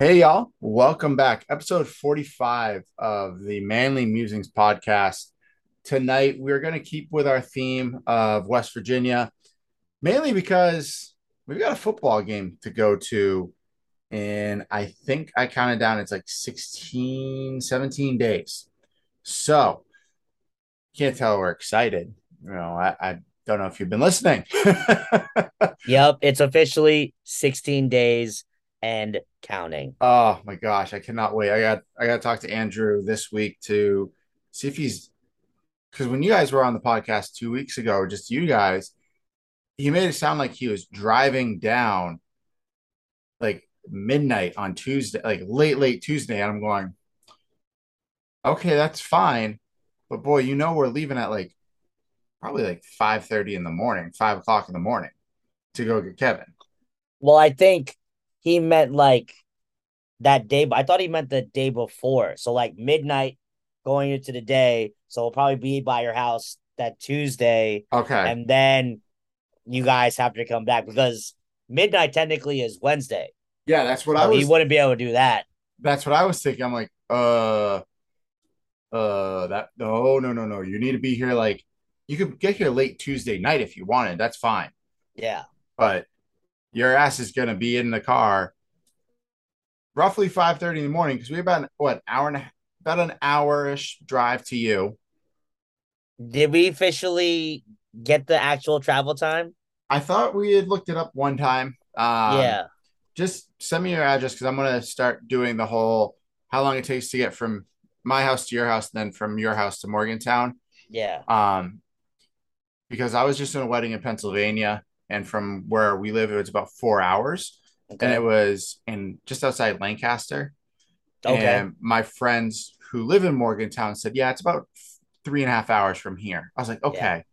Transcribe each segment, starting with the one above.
Hey, y'all. Welcome back. Episode 45 of the Manly Musings podcast. Tonight, we're going to keep with our theme of West Virginia, mainly because we've got a football game to go to. And I think I counted down, it's like 16, 17 days. So, can't tell we're excited. You know, I, I don't know if you've been listening. Yep, it's officially 16 days and counting. Oh my gosh, I cannot wait. I got I got to talk to Andrew this week to see if he's because when you guys were on the podcast two weeks ago, just you guys, he made it sound like he was driving down like midnight on Tuesday, like late, late Tuesday. And I'm going, okay, that's fine. But boy, you know we're leaving at like probably like 5:30 in the morning, five o'clock in the morning to go get Kevin. Well, I think he meant like that day, but I thought he meant the day before. So like midnight going into the day. So we'll probably be by your house that Tuesday. Okay. And then you guys have to come back because midnight technically is Wednesday. Yeah, that's what I was he wouldn't be able to do that. that's what I was thinking. I'm like, uh uh that no no no no. You need to be here like you could get here late Tuesday night if you wanted. That's fine. Yeah. But your ass is gonna be in the car roughly 5:30 in the morning because we have about what hour and a, half about an hour-ish drive to you. Did we officially get the actual travel time? I thought we had looked it up one time. Um yeah. just send me your address because I'm gonna start doing the whole how long it takes to get from my house to your house, and then from your house to Morgantown. Yeah. Um, because I was just in a wedding in Pennsylvania, and from where we live, it was about four hours, and it was in just outside Lancaster. Okay. And my friends who live in Morgantown said, "Yeah, it's about three and a half hours from here." I was like, Yeah. "Okay."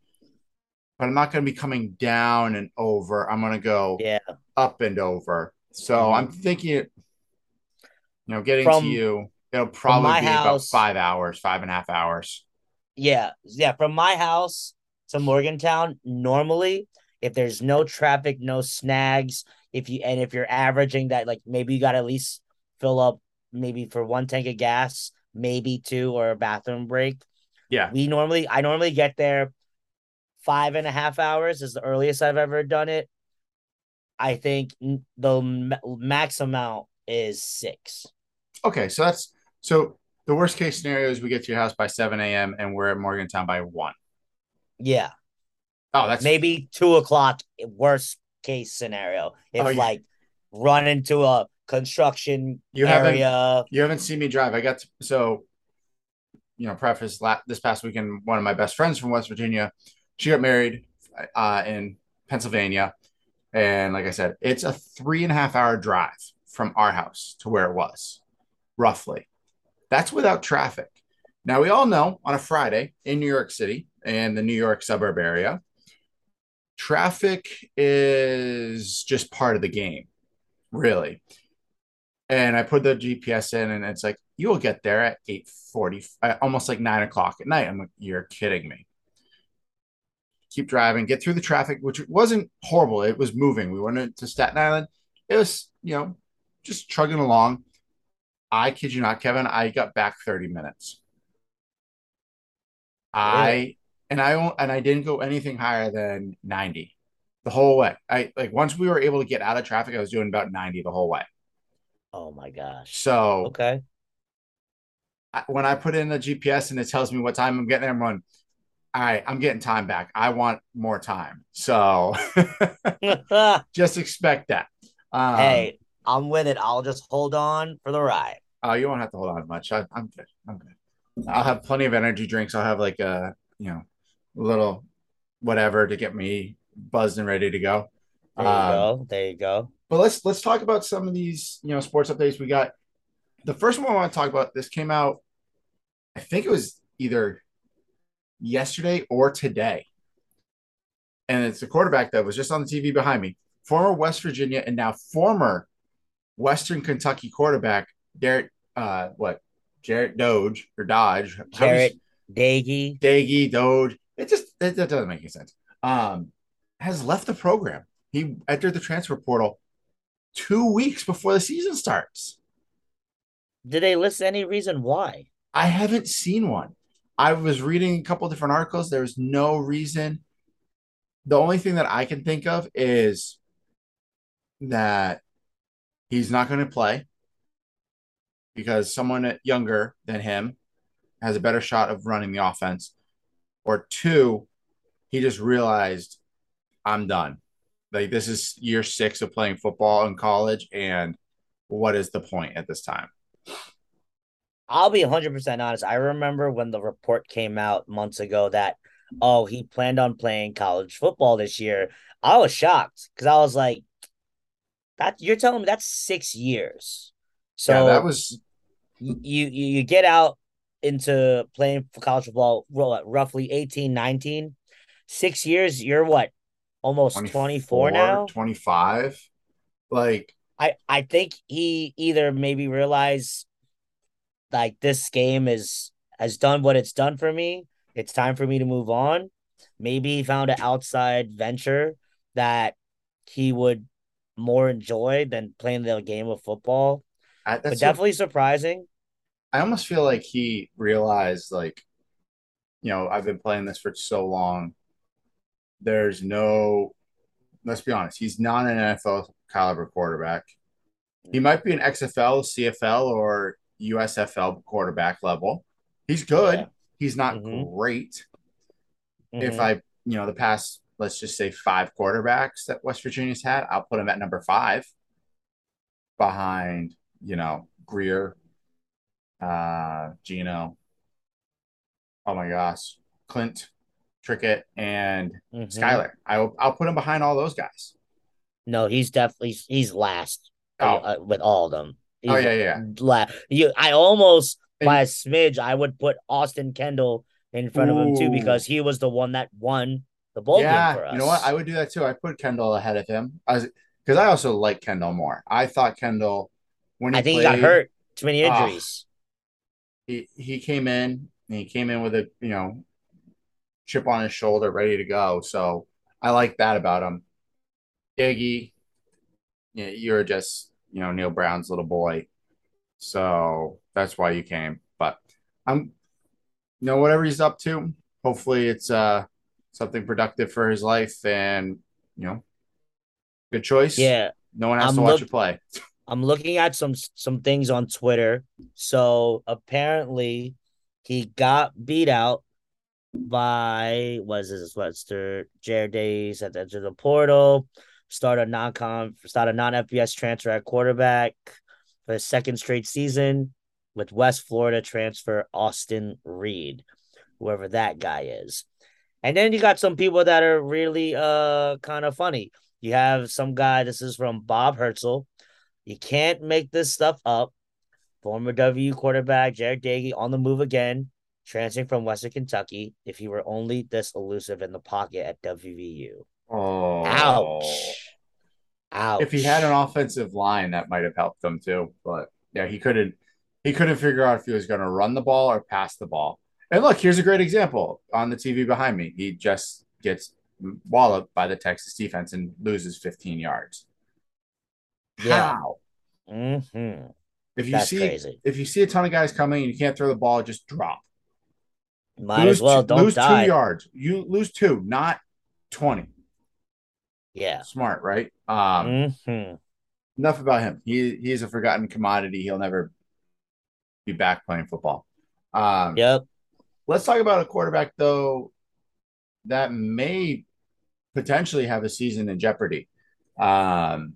But I'm not going to be coming down and over. I'm going to go Yeah. up and over. So Mhm. I'm thinking, you know, getting to you, it'll probably be about five hours, five and a half hours. Yeah, yeah. From my house to Morgantown, normally, if there's no traffic, no snags, if you and if you're averaging that, like maybe you got to at least fill up maybe for one tank of gas, maybe two or a bathroom break. Yeah. We normally, I normally get there five and a half hours is the earliest I've ever done it. I think the max amount is six. Okay, so that's so the worst case scenario is we get to your house by 7 a.m. and we're at Morgantown by one. Yeah. Oh, that's maybe two o'clock worst case scenario if Oh, yeah. like run into a construction You haven't- area you haven't seen me drive. I got to, so you know, preface la- this past weekend, one of my best friends from West Virginia, she got married uh, in Pennsylvania. And like I said, it's a three and a half hour drive from our house to where it was, roughly. That's without traffic. Now, we all know on a Friday in New York City and the New York suburb area, traffic is just part of the game, really. And I put the GPS in, and it's like, you will get there at 8:40, uh, almost like nine o'clock at night. I'm like, you're kidding me. Keep driving, get through the traffic, which wasn't horrible. It was moving. We went into Staten Island. It was, you know, just chugging along. I kid you not, Kevin, I got back 30 minutes. I? And I and I didn't go anything higher than 90 the whole way. I like once we were able to get out of traffic, I was doing about 90 the whole way. oh my gosh So okay I- when I put in the GPS and it tells me what time I'm getting there, I'm going, all right, I'm getting time back. I want more time. So just expect that. Um, hey i'm with it i'll just hold on for the ride oh, you won't have to hold on much. I, I'm good. I'm good. I'll have plenty of energy drinks. I'll have like a, you know, little whatever to get me buzzed and ready to go. there you Um, go there you go But let's let's talk about some of these, you know, sports updates we got. The first one I want to talk about, this came out, I think it was either yesterday or today. And it's the quarterback that was just on the TV behind me, former West Virginia and now former Western Kentucky quarterback, Derek, uh, what, Jarrett Doge or Dodge, how do you- Jarrett Daggy Daggy, Doge. It just it, that doesn't make any sense. Um, has left the program. He entered the transfer portal two weeks before the season starts. Did they list any reason why? I haven't seen one. I was reading a couple different articles. There's no reason. The only thing that I can think of is that he's not going to play because someone younger than him has a better shot of running the offense. Or two, he just realized I'm done. Like this is year six of playing football in college, and what is the point at this time? I'll be 100% honest. I remember when the report came out months ago that, oh, he planned on playing college football this year. I was shocked because I was like, that you're telling me that's six years. So yeah, that was you you, you get out into playing for college football roughly 18, 19. Six years, you're what? Almost 24, 24 now? 25. Like I I think he either maybe realized like this game is has done what it's done for me. It's time for me to move on. Maybe he found an outside venture that he would more enjoy than playing the game of football. I, but definitely what, surprising. I almost feel like he realized, like, you know, I've been playing this for so long. There's no, let's be honest, he's not an NFL caliber quarterback. He might be an XFL, CFL, or USFL quarterback level. He's good. Yeah. He's not mm-hmm. great. Mm-hmm. If I, you know, the past, let's just say five quarterbacks that West Virginia's had, I'll put him at number five behind, you know, Grier, uh, Gino. Oh my gosh, Clint, Trickett, and mm-hmm. Skyler. I'll, I'll put him behind all those guys. No, he's definitely he's last oh. uh, with all of them. He's oh yeah, yeah. La- you, I almost and, by a smidge, I would put Austin Kendall in front ooh. of him too because he was the one that won the bowl yeah, game for us. You know what? I would do that too. I put Kendall ahead of him. I was because I also like Kendall more. I thought Kendall when he I think played, he got hurt. Too many ah, injuries. He he came in and he came in with a you know chip on his shoulder, ready to go. So I like that about him. Iggy, yeah, you're just you know Neal Brown's little boy, so that's why you came. But I'm, you know, whatever he's up to. Hopefully, it's uh something productive for his life, and you know, good choice. Yeah, no one has I'm to watch look- you play. I'm looking at some some things on Twitter. So apparently, he got beat out by was this Webster Jarret Doege at the edge of the portal start a non-con start a non-FBS transfer at quarterback for the second straight season with West Florida transfer Austin Reed, whoever that guy is. And then you got some people that are really uh kind of funny. You have some guy, this is from Bob Hertzel. You can't make this stuff up. Former W quarterback Jared Doege on the move again, transferring from Western Kentucky. If he were only this elusive in the pocket at WVU. Oh, ouch. Ouch. If he had an offensive line, that might have helped them too. But yeah, he couldn't. He couldn't figure out if he was going to run the ball or pass the ball. And look, here's a great example on the TV behind me. He just gets walloped by the Texas defense and loses 15 yards. Yeah. How? Mm-hmm. If you That's see crazy. if you see a ton of guys coming and you can't throw the ball, just drop. Might lose as well. do don't lose die. two yards. You lose two, not 20. Yeah. Smart, right? Um, mm-hmm. Enough about him. He he's a forgotten commodity. He'll never be back playing football. Um, yep. Let's talk about a quarterback though that may potentially have a season in jeopardy. Um,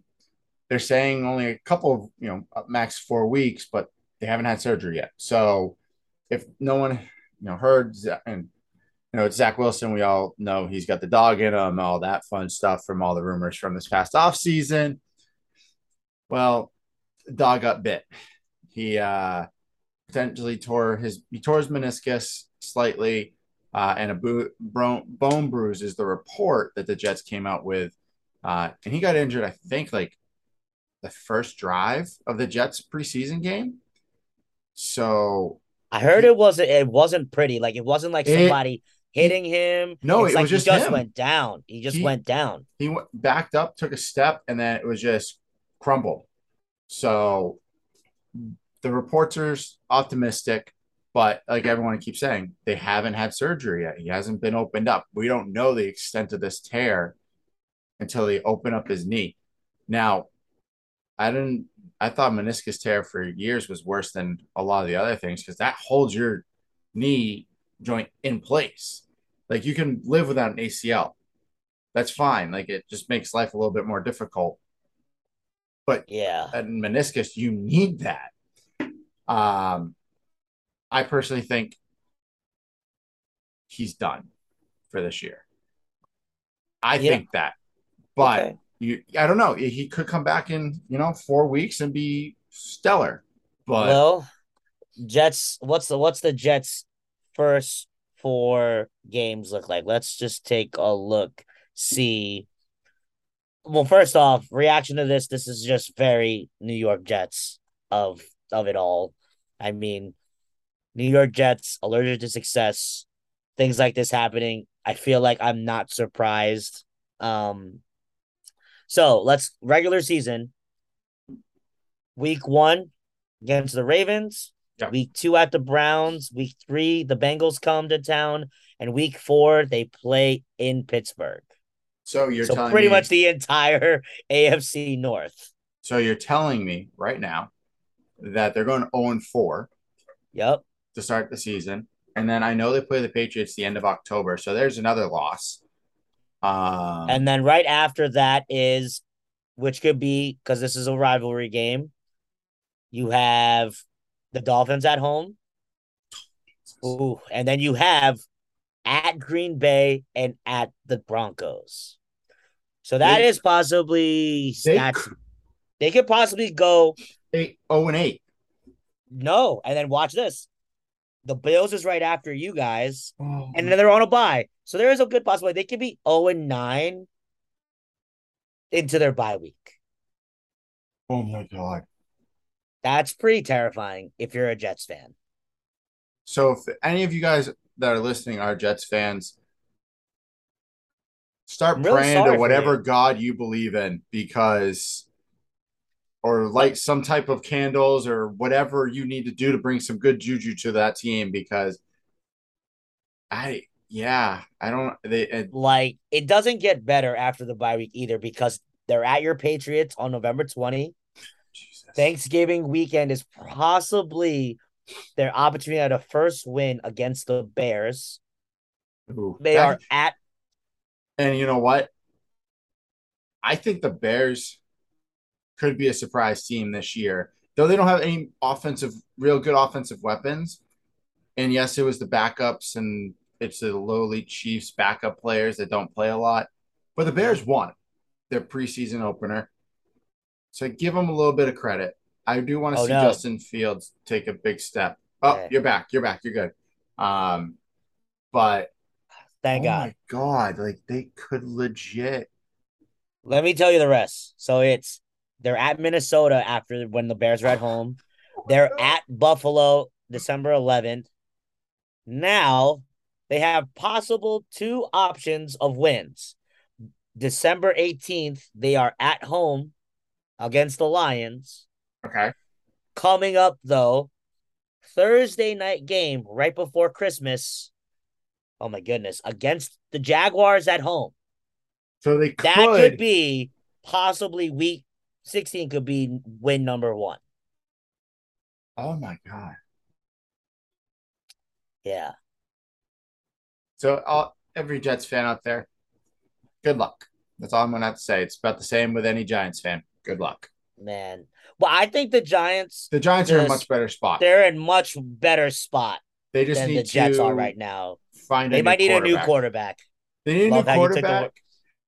they're saying only a couple of you know max four weeks, but they haven't had surgery yet. So if no one you know heard and you know, it's Zach Wilson. We all know he's got the dog in him, all that fun stuff from all the rumors from this past off season. Well, dog got bit. He uh, potentially tore his he tore his meniscus slightly, uh, and a bo- bone bruise is the report that the Jets came out with. Uh, and he got injured, I think, like the first drive of the Jets preseason game. So I heard he, it wasn't it wasn't pretty. Like it wasn't like somebody. It, hitting him. No, it's it like was just he just him. went down. He just he, went down. He went backed up, took a step, and then it was just crumbled. So the reports are optimistic, but like everyone keeps saying, they haven't had surgery yet. He hasn't been opened up. We don't know the extent of this tear until they open up his knee. Now, I didn't. I thought meniscus tear for years was worse than a lot of the other things because that holds your knee joint in place. Like you can live without an ACL. That's fine. Like it just makes life a little bit more difficult. But Yeah. a meniscus, you need that. Um, I personally think he's done for this year. I Yeah. think that, but Okay. You, I don't know. He could come back in you know four weeks and be stellar. But well, Jets. What's the what's the Jets' first four games look like? Let's just take a look. See. Well, first off, reaction to this. This is just very New York Jets of of it all. I mean, New York Jets allergic to success, things like this happening. I feel like I'm not surprised. Um, so let's regular season. Week one against the Ravens. Yeah. Week two at the Browns. Week three, the Bengals come to town, and week four they play in Pittsburgh. so you're so telling pretty me, much the entire AFC North. so you're telling me right now that they're going 0 and 4 Yep. to start the season. And then I know they play the Patriots the end of October. So there's another loss. Um, And then right after that is, which could be because this is a rivalry game. You have the Dolphins at home. Ooh, and then you have at Green Bay and at the Broncos. So that They- is possibly they that's could- they could possibly go eight, 0 and 8. no, and then watch this. The Bills is right after you guys, Oh, and then they're on a bye. So there is a good possibility they could be 0 and 9 into their bye week. oh my God. That's pretty terrifying if you're a Jets fan. So if any of you guys that are listening are Jets fans, start really praying to whatever you. God you believe in because or light some type of candles or whatever you need to do to bring some good juju to that team because I yeah, I don't they it, Like it doesn't get better after the bye week either because they're at your Patriots on November 20. Jesus. Thanksgiving weekend is possibly their opportunity at a first win against the Bears. Ooh, They that- are at And you know what? I think the Bears could be a surprise team this year. Though they don't have any offensive, real good offensive weapons. And yes, it was the backups and it's the lowly Chiefs backup players that don't play a lot. But the Bears won their preseason opener. So give them a little bit of credit. I do want to Oh, see no. Justin Fields take a big step. Oh, you're back. You're back. You're good. Um, but thank oh God. my God, like they could legit Let me tell you the rest. So it's they're at Minnesota after when the Bears are at home. Oh they're at Buffalo December 11th. Now they have possible two options of wins. December 18th, they are at home against the Lions. Okay. Coming up though, Thursday night game right before Christmas. Oh my goodness, against the Jaguars at home. So they could, That could be possibly week 16 could be win number one. Oh my god. Yeah. So all, every Jets fan out there, good luck. That's all I'm gonna have to say. It's about the same with any Giants fan. Good luck. Man. Well, I think the Giants The Giants are in a much better spot. they're in much better spot They just than need the Jets to are right now. find. They might need a new quarterback. They need a Love new quarterback,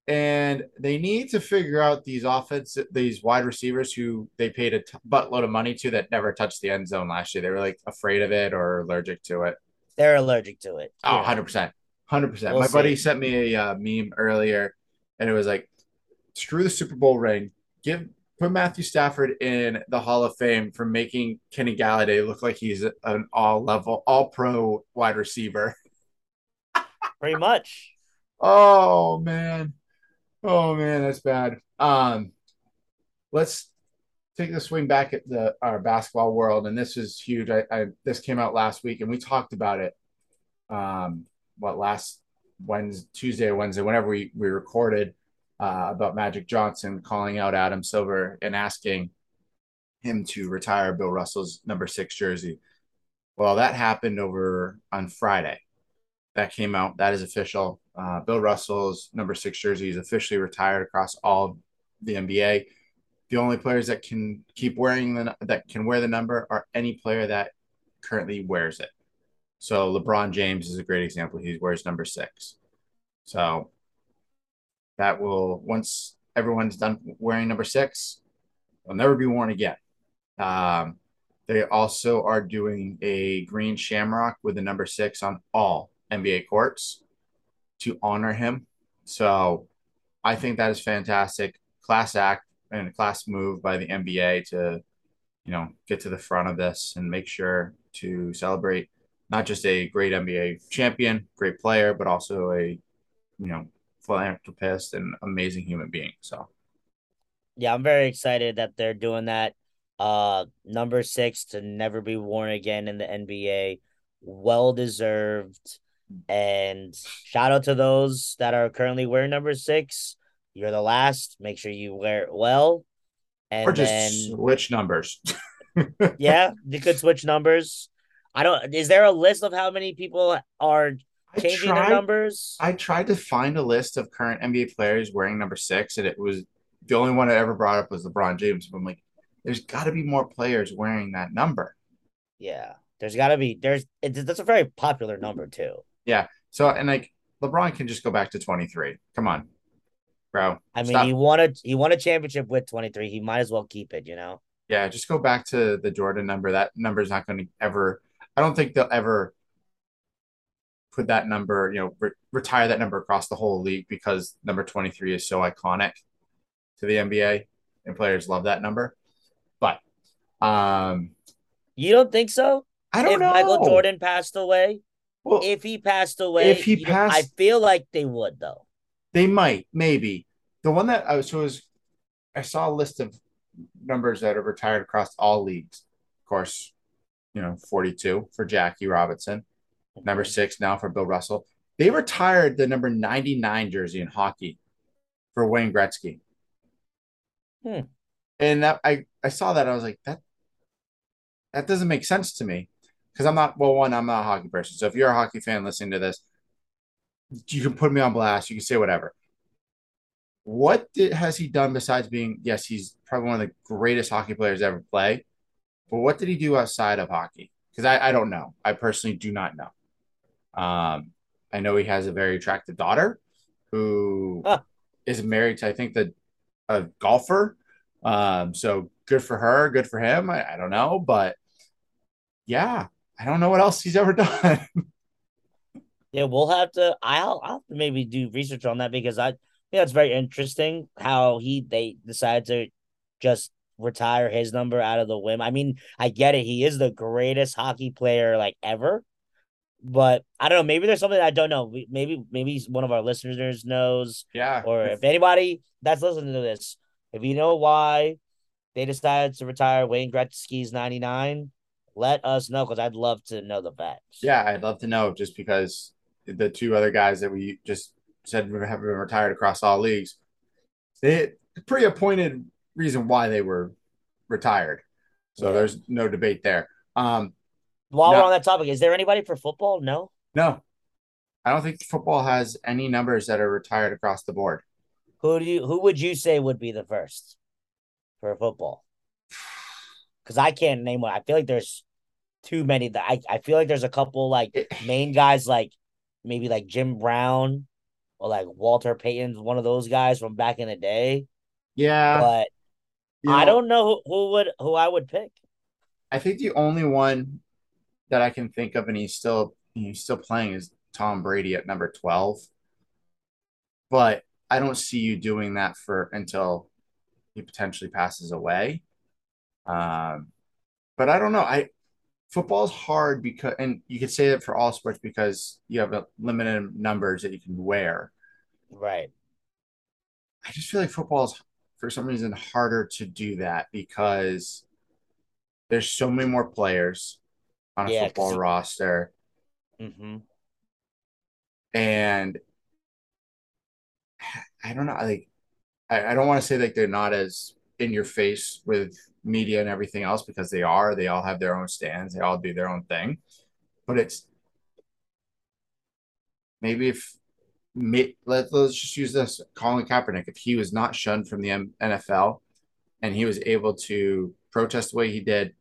and they need to figure out these offense, these wide receivers who they paid a t- buttload of money to that never touched the end zone last year. They were like afraid of it or allergic to it. They're allergic to it. Oh, 100%. 100%. We'll My buddy sent me a uh, meme earlier and it was like, screw the Super Bowl ring. Give put Matthew Stafford in the Hall of Fame for making Kenny Golladay look like he's an all level, all pro wide receiver. Pretty much. Oh man. Oh man, that's bad. Um let's take the swing back at the our basketball world, and this is huge. I, I this came out last week, and we talked about it. Um, what last Wednesday, Tuesday or Wednesday, whenever we we recorded uh, about Magic Johnson calling out Adam Silver and asking him to retire Bill Russell's number six jersey. Well, that happened over on Friday. That came out. That is official. Uh, Bill Russell's number six jersey is officially retired across all the NBA. The only players that can keep wearing the that can wear the number are any player that currently wears it. So LeBron James is a great example. He wears number six. So that will once everyone's done wearing number six, will never be worn again. Um, they also are doing a green shamrock with the number six on all NBA courts to honor him. So I think that is fantastic. Class act and a class move by the NBA to, you know, get to the front of this and make sure to celebrate not just a great NBA champion, great player, but also a, you know, philanthropist and amazing human being. So, yeah, I'm very excited that they're doing that. Uh, number six to never be worn again in the NBA. Well deserved. And shout out to those that are currently wearing number six. You're the last. Make sure you wear it well. And or just then, switch numbers. yeah, you could switch numbers. I don't. Is there a list of how many people are changing tried, their numbers? I tried to find a list of current NBA players wearing number six, and it was the only one I ever brought up was LeBron James. But I'm like, there's got to be more players wearing that number. Yeah, there's got to be. There's it's, that's a very popular number too. Yeah. So and like LeBron can just go back to 23. Come on, bro. I mean, Stop. he wanted he won a championship with 23. He might as well keep it. You know. Yeah, just go back to the Jordan number. That number is not going to ever. I don't think they'll ever put that number. You know, re- retire that number across the whole league because number 23 is so iconic to the NBA and players love that number. But um, you don't think so? I don't if know. Michael Jordan passed away, well, if he passed away, if he passed, I feel like they would though. They might, maybe. The one that I was so was, I saw a list of numbers that are retired across all leagues. Of course, you know, 42 for Jackie Robinson, number six now for Bill Russell. They retired the number 99 jersey in hockey for Wayne Gretzky. Hmm. And that, I, I saw that. I was like, that that doesn't make sense to me because I'm not well one I'm not a hockey person. So if you're a hockey fan listening to this, you can put me on blast. You can say whatever. What did, has he done besides being? Yes, he's probably one of the greatest hockey players ever play. But what did he do outside of hockey? Because I, I don't know. I personally do not know. Um, I know he has a very attractive daughter who huh. is married to I think the a golfer. Um, so good for her, good for him. I, I don't know, but yeah, I don't know what else he's ever done. yeah, we'll have to. I'll I'll have to maybe do research on that because I think it's very interesting how he they decided to just retire his number out of the whim. I mean, I get it. He is the greatest hockey player like ever. But I don't know. Maybe there's something I don't know. Maybe maybe one of our listeners knows. Yeah. Or if anybody that's listening to this, if you know why they decided to retire Wayne Gretzky's 99, let us know because I'd love to know the facts. Yeah, I'd love to know just because the two other guys that we just said have been retired across all leagues, they pretty appointed reason why they were retired. So yeah. there's no debate there. Um, While now, we're on that topic, is there anybody for football? No. No, I don't think football has any numbers that are retired across the board. Who do you? Who would you say would be the first for football? because I can't name one. I feel like there's too many that I, I feel like there's a couple like main guys like maybe like Jim Brown or like Walter Payton's one of those guys from back in the day. Yeah. But you I know, don't know who, who would who I would pick. I think the only one that I can think of and he's still he's still playing is Tom Brady at number 12. But I don't see you doing that for until he potentially passes away. Um, but I don't know. I football is hard because, and you could say that for all sports because you have a limited numbers that you can wear. Right. I just feel like football is for some reason harder to do that because there's so many more players on a Yeah, football roster hmm and I don't know like I, I don't want to say like they're not as in your face with media and everything else because they are they all have their own stands they all do their own thing but it's maybe if let, let's just use this Colin Kaepernick if he was not shunned from the NFL and he was able to protest the way he did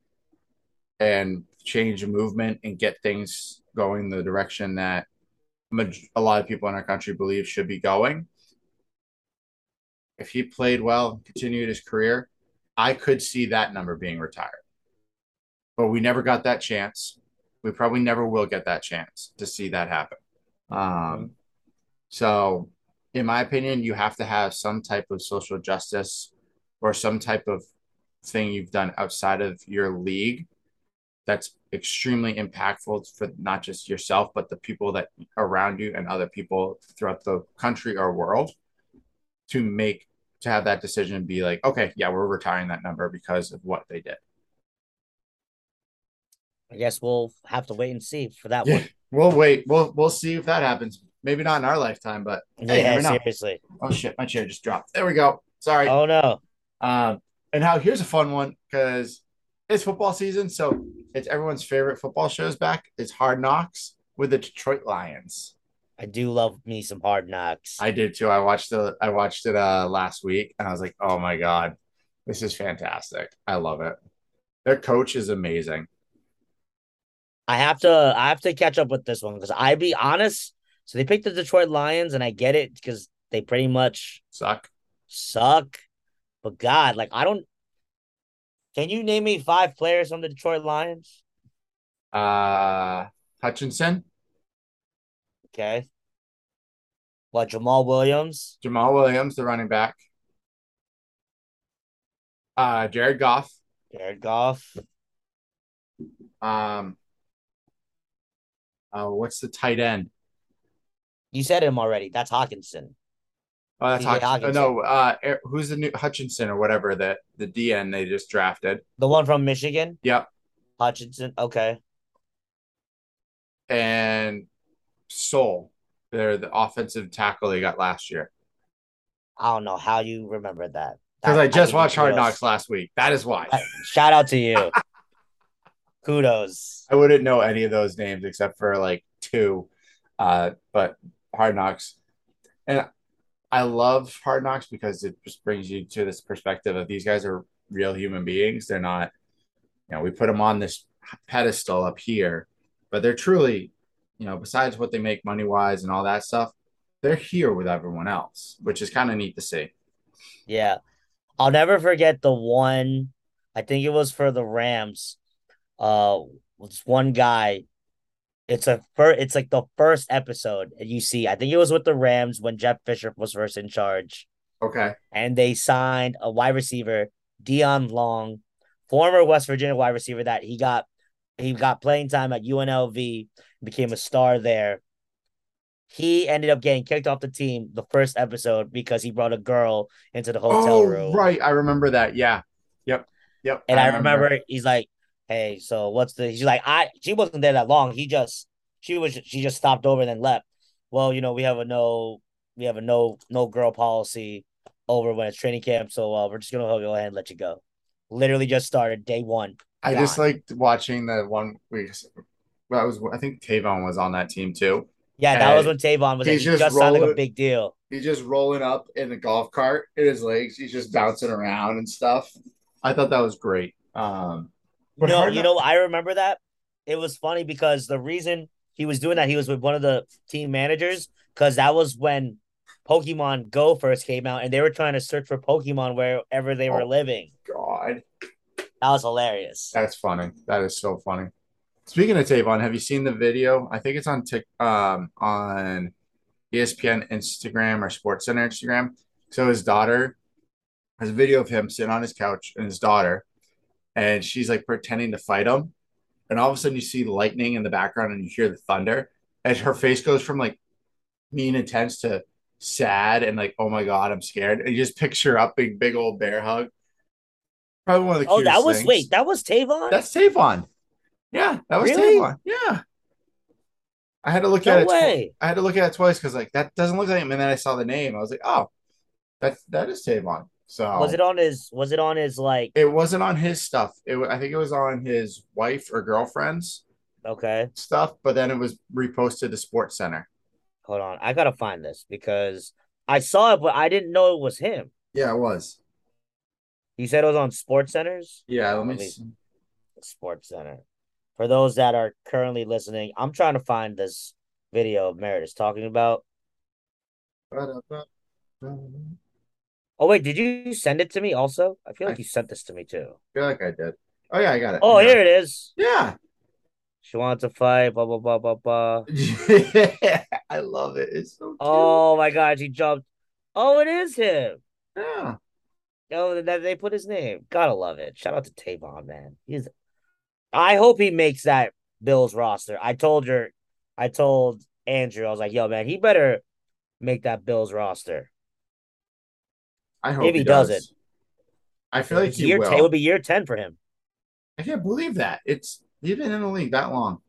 and change movement and get things going the direction that a lot of people in our country believe should be going. If he played well, continued his career, I could see that number being retired. But we never got that chance. We probably never will get that chance to see that happen. Um, so, in my opinion, you have to have some type of social justice or some type of thing you've done outside of your league that's extremely impactful for not just yourself, but the people that around you and other people throughout the country or world to make to have that decision and be like, okay, yeah, we're retiring that number because of what they did. I guess we'll have to wait and see for that Yeah, one. we'll wait. We'll we'll see if that happens. Maybe not in our lifetime, but hey, yeah, seriously. Oh shit, my chair just dropped. There we go. Sorry. Oh no. Um, and how here's a fun one because it's football season, so it's everyone's favorite football shows back. It's Hard Knocks with the Detroit Lions. I do love me some hard knocks. I did too. I watched the I watched it uh last week and I was like, oh my god, this is fantastic. I love it. Their coach is amazing. I have to I have to catch up with this one because I be honest. So they picked the Detroit Lions, and I get it because they pretty much Suck. suck. But God, like I don't. Can you name me five players on the Detroit Lions? Uh Hutchinson, Okay. What Jamaal Williams? Jamaal Williams, the running back. Uh Jared Goff. Jared Goff. Um uh, what's the tight end? You said him already. That's Hockenson. Oh, that's TJ Hutchinson. No, uh, Er- who's the new Hutchinson or whatever that the DN they just drafted? The one from Michigan. Yep, Hutchinson. Okay. and Sewell, they're the offensive tackle they got last year. I don't know how you remember that. Because I just think watched Hard. Knocks last week. That is why Shout out to you. Kudos. I wouldn't know any of those names except for like two. Uh, but Hard Knocks, and I love Hard Knocks because it just brings you to this perspective of these guys are real human beings. They're not, you know, we put them on this pedestal up here, but they're truly, you know, besides what they make money wise and all that stuff, they're here with everyone else, which is kind of neat to see. Yeah. I'll never forget the one, I think it was for the Rams. Uh this one guy. It's a fir- it's like the first episode and you see. I think it was with the Rams when Jeff Fisher was first in charge. Okay. And they signed a wide receiver, Dion Long, former West Virginia wide receiver that he got he got playing time at UNLV, became a star there. He ended up getting kicked off the team the first episode because he brought a girl into the hotel Oh, room. right. I remember that. Yeah. Yep. Yep. And I remember. he's like, "Hey, so what's the?" He's like, "I." She wasn't there that long. He just she was she just stopped over and then left. Well, you know, we have a no we have a no no girl policy over when it's training camp, so uh, we're just gonna go ahead and let you go. Literally just started day one. I just liked watching the one we. Well, I was. I think Tavon was on that team too. Yeah, that Hey, was when Tavon was. Like, he's he just just sounded like a big deal. He's just rolling up in the golf cart in his legs. He's just bouncing around and stuff. I thought that was great. Um, no, you know, I remember that. It was funny because the reason he was doing that, he was with one of the team managers because that was when Pokemon Go first came out, and they were trying to search for Pokemon wherever they were Oh. living. God, That was hilarious. that's funny. That is so funny. Speaking of Tavon, have you seen the video? I think it's on Tik um on ESPN Instagram or SportsCenter Instagram. So his daughter has a video of him sitting on his couch and his daughter, and she's like pretending to fight him. And all of a sudden you see lightning in the background and you hear the thunder. And her face goes from like being intense to sad and like, oh my god, I'm scared. And you just picture up big, big old bear hug. Probably one of the Oh, that was things. wait, that was Tavon. That's Tavon. Yeah, that was Really? Tavon. Yeah. I had to look no at it. way. I had to look at it twice because like that doesn't look like him. And then I saw the name. I was like, oh, that's that is Tavon. So Was it on his? Was it on his like? it wasn't on his stuff. It I think it was on his wife or girlfriend's Okay, stuff, but then it was reposted to Sports Center. hold on. I gotta find this because I saw it, but I didn't know it was him. Yeah, it was. You said it was on Sports Centers. Yeah, let me. See. Sports Center. For those that are currently listening, I'm trying to find this video Meredith's talking about. Oh wait, did you send it to me also? I feel like I- you sent this to me too. feel like I did. Oh yeah, I got it. Oh, yeah. here it is. Yeah. She wants to fight. Blah blah blah blah blah. I love it. It's so oh cute. Oh my god, she jumped. Oh, it is him. yeah. Oh, that they put his name. Gotta love it. Shout out to Tavon, man. He's. I hope he makes that Bills roster. I told her, I told Andrew, I was like, "Yo, man, he better make that Bills roster." I hope If he does it. I feel like he year will. 10, it would be year ten for him. I can't believe that. It's he's been in the league that long.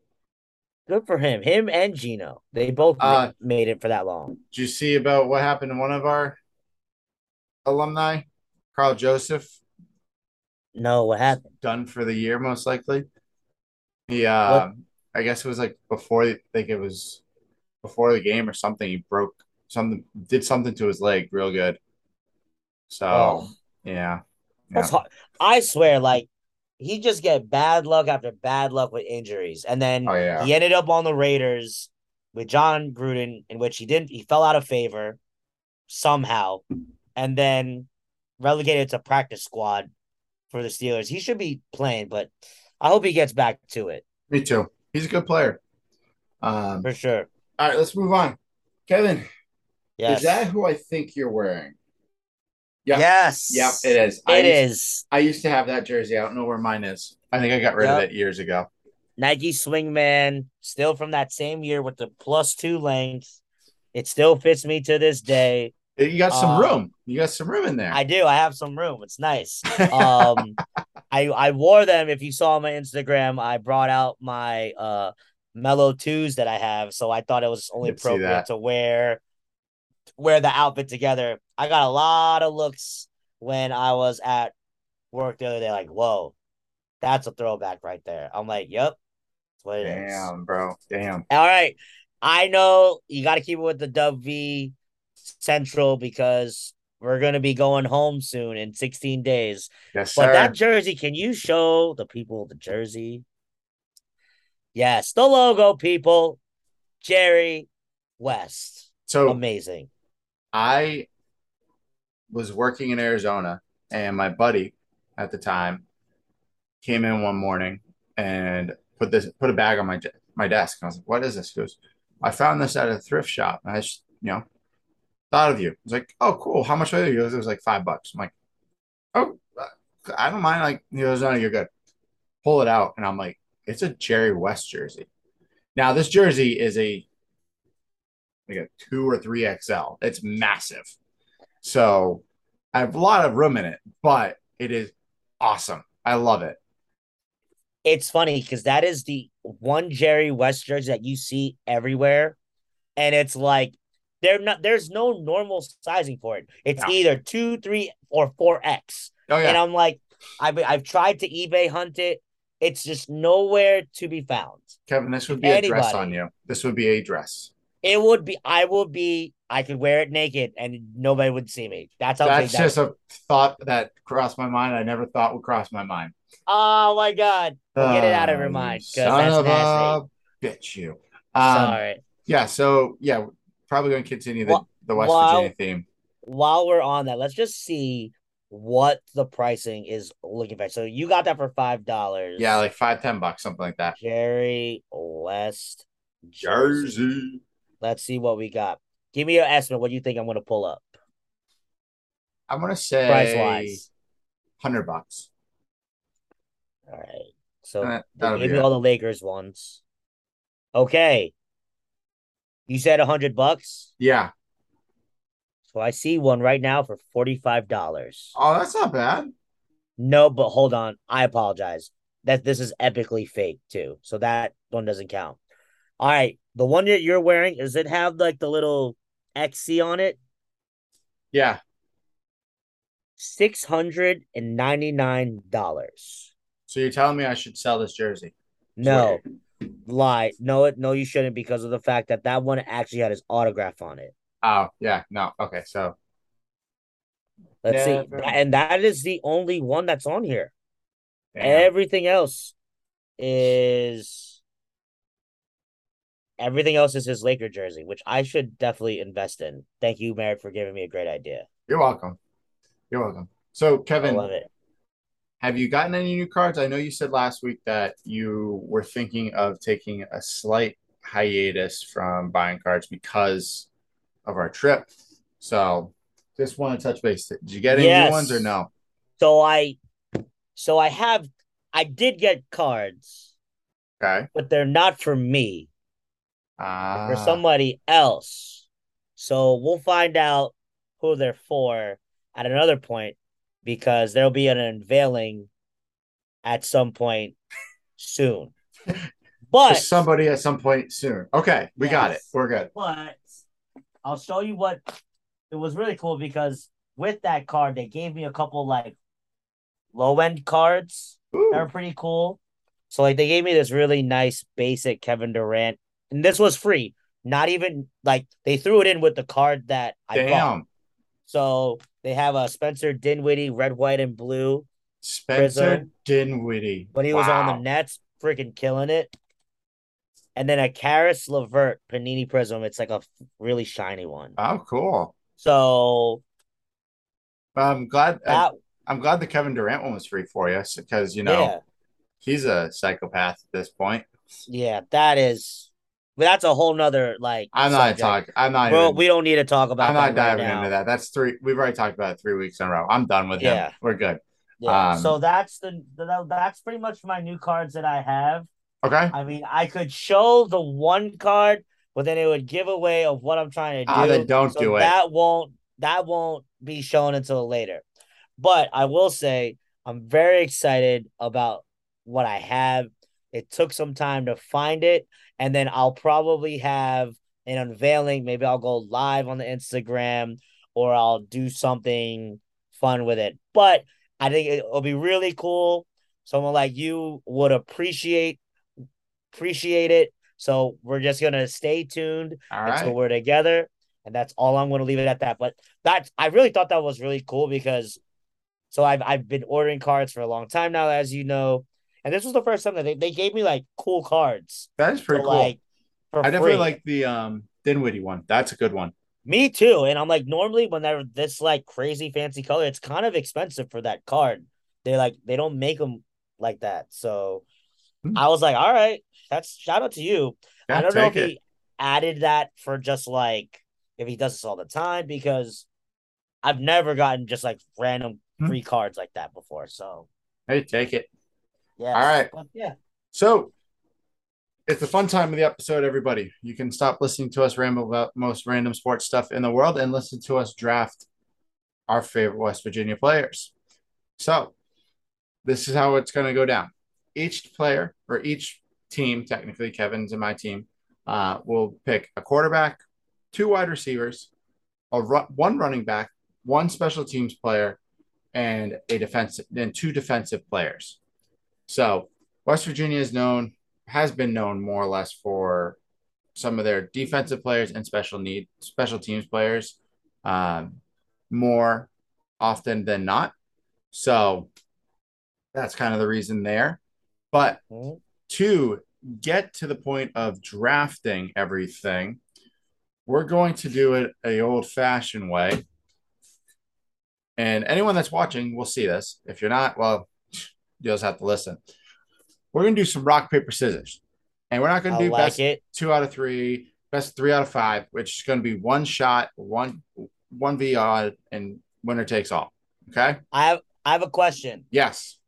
Good for him. Him and Gino, they both Uh, made it for that long. Did you see about what happened to one of our alumni, Karl Joseph, No, what happened? done for the year most likely? He, uh, I guess it was like before, I think it was before the game or something. He broke something, did something to his leg real good. So Oh. yeah, That's yeah. hard. I swear, like he just get bad luck after bad luck with injuries, and then Oh yeah, he ended up on the Raiders with Jon Gruden, in which he didn't. He fell out of favor somehow, and then relegated to practice squad for the Steelers. He should be playing, but I hope he gets back to it me too. He's a good player. Um, for sure. all right, let's move on. Kevin, Yes. is that who I think you're wearing? Yeah. Yes. Yep, it is. I It used- is. I used to have that jersey. I don't know where mine is. I think I got rid of it years ago. Nike Swingman, still from that same year with the plus two length. It still fits me to this day. You got some Um, room. You got some room in there. I do. I have some room. It's nice. Um, I I wore them. If you saw my Instagram, I brought out my uh mellow twos that I have. So I thought it was only appropriate to wear wear the outfit together. I got a lot of looks when I was at work the other day. Like, whoa, that's a throwback right there. I'm like, yep, that's what it is. Damn, bro. Damn. All right. I know you got to keep it with the Dub V Central because we're going to be going home soon in 16 days. Yes, But sir. that jersey, can you show the people the jersey? Yes, the logo, people. Jerry West. so Amazing. I was working in Arizona, and my buddy at the time came in one morning and put this put a bag on my my desk. And I was like, "What is this?" He goes, "I found this at a thrift shop." And I just, you know, thought of you. I was like, "Oh, cool. How much was you? "It was like five bucks." I'm like, "Oh, I don't mind." Like, he goes, "No, you're good." Pull it out, and I'm like, "It's a Jerry West jersey." Now, this jersey is a like a two or three XL. It's massive. So I have a lot of room in it, but it is awesome. I love it. It's funny because that is the one Jerry West jersey that you see everywhere. And it's like, they're not, there's no normal sizing for it. It's No. either two, three, or 4X. Oh yeah. And. I'm like, I've I've tried to eBay hunt it. It's just nowhere to be found. Kevin, this would be a dress on you. This would be a dress. It would be I would be I could wear it naked and nobody would see me. That's how That's big that just a thought that crossed my mind. I never thought would cross my mind. Oh my god. Well, get it out of your Oh, mind son that's of nasty. a bitch, you. Um, Sorry. Yeah. So yeah, probably going to continue the, the West while- Virginia theme. While we're on that, let's just see what the pricing is looking for. So you got that for five dollars. Yeah, like five, ten bucks, something like that. Jerry West Jersey. Let's see what we got. Give me your estimate. What do you think I'm gonna pull up? I'm gonna say Price wise. hundred bucks. All right. So That- they that'll gave be me all the Lakers ones. Okay. You said a hundred bucks. Yeah. So I see one right now for $45. Oh, that's not bad. No, but hold on. I apologize. That this is epically fake too. So that one doesn't count. All right. The one that you're wearing, does it have like the little XC on it? Yeah. $699. So you're telling me I should sell this jersey? No. Lie. No, it no, you shouldn't because of the fact that that one actually had his autograph on it. Oh, yeah. No. Okay. So Let's see. And that is the only one that's on here. damn. Everything else is everything else is his Laker jersey, which I should definitely invest in. Thank you, Merrick, for giving me a great idea. you're welcome. You're welcome. So I Kevin, love it. Have you gotten any new cards? I know you said last week that you were thinking of taking a slight hiatus from buying cards because of our trip. So just want to touch base. Did you get any Yes. new ones or no? So I so I have I did get cards, Okay. but they're not for me. Uh, for somebody else. So we'll find out who they're for at another point because there'll be an unveiling at some point soon. But somebody at some point soon. Okay, we got it. We're good. but I'll show you what it was really cool because with that card they gave me a couple like low end cards Ooh, that were pretty cool. So like they gave me this really nice basic Kevin Durant, and this was free. Not even like they threw it in with the card that I bought. So they have a Spencer Dinwiddie, red, white, and blue. Spencer. Dinwiddie. When he was on the Nets, freaking killing it. And then a Caris LeVert Panini Prism. It's like a really shiny one. Oh, cool. So I'm glad. that I'm glad the Kevin Durant one was free for you because you know yeah, he's a psychopath at this point. yeah, that is. But that's a whole nother like. I'm not talking. I'm not. Bro, even, we don't need to talk about. I'm not that right diving now. into that. That's three. We've already talked about it three weeks in a row. I'm done with it. Yeah. him. We're good. Yeah. Um, so that's the, the that's pretty much my new cards that I have. Okay. I mean, I could show the one card, but then it would give away of what I'm trying to do. Ah, then don't So do it. That won't that won't be shown until later. But I will say I'm very excited about what I have. It took some time to find it, and then I'll probably have an unveiling. Maybe I'll go live on the Instagram or I'll do something fun with it. But I think it'll be really cool. Someone like you would appreciate appreciate it. So we're just gonna stay tuned All until right. we're together, and that's all I'm gonna leave it at that. But that's I really thought that was really cool because so I've I've been ordering cards for a long time now, as you know, and this was the first time that they, they gave me like cool cards. That is pretty for, cool. Like I definitely like the um Dinwiddie one. That's a good one. Me too. And I'm like, normally when they're this like crazy fancy color, it's kind of expensive for that card. They like they don't make them like that. So Hmm. I was like, all right, that's shout out to you. Yeah, I don't know if it. he added that for just like if he does this all the time because I've never gotten just like random Hmm. free cards like that before. So Hey, take it. Yeah. All right. But yeah. So it's the fun time of the episode, everybody. You can stop listening to us ramble about most random sports stuff in the world and listen to us draft our favorite West Virginia players. So this is how it's going to go down. Each player or each team, technically Kevin's and my team, uh, will pick a quarterback, two wide receivers, a ru- one running back, one special teams player, and a defensive, and two defensive players. So West Virginia is known, has been known more or less for some of their defensive players and special need special teams players um, more often than not. So that's kind of the reason there. But to get to the point of drafting everything, we're going to do it a old fashioned way. And anyone that's watching will see this. If you're not, well, you'll just have to listen. We're gonna do some rock paper scissors, and we're not gonna I do like best it. two out of three, best three out of five, which is gonna be one shot, one one v odd, and winner takes all. Okay. I have I have a question. Yes.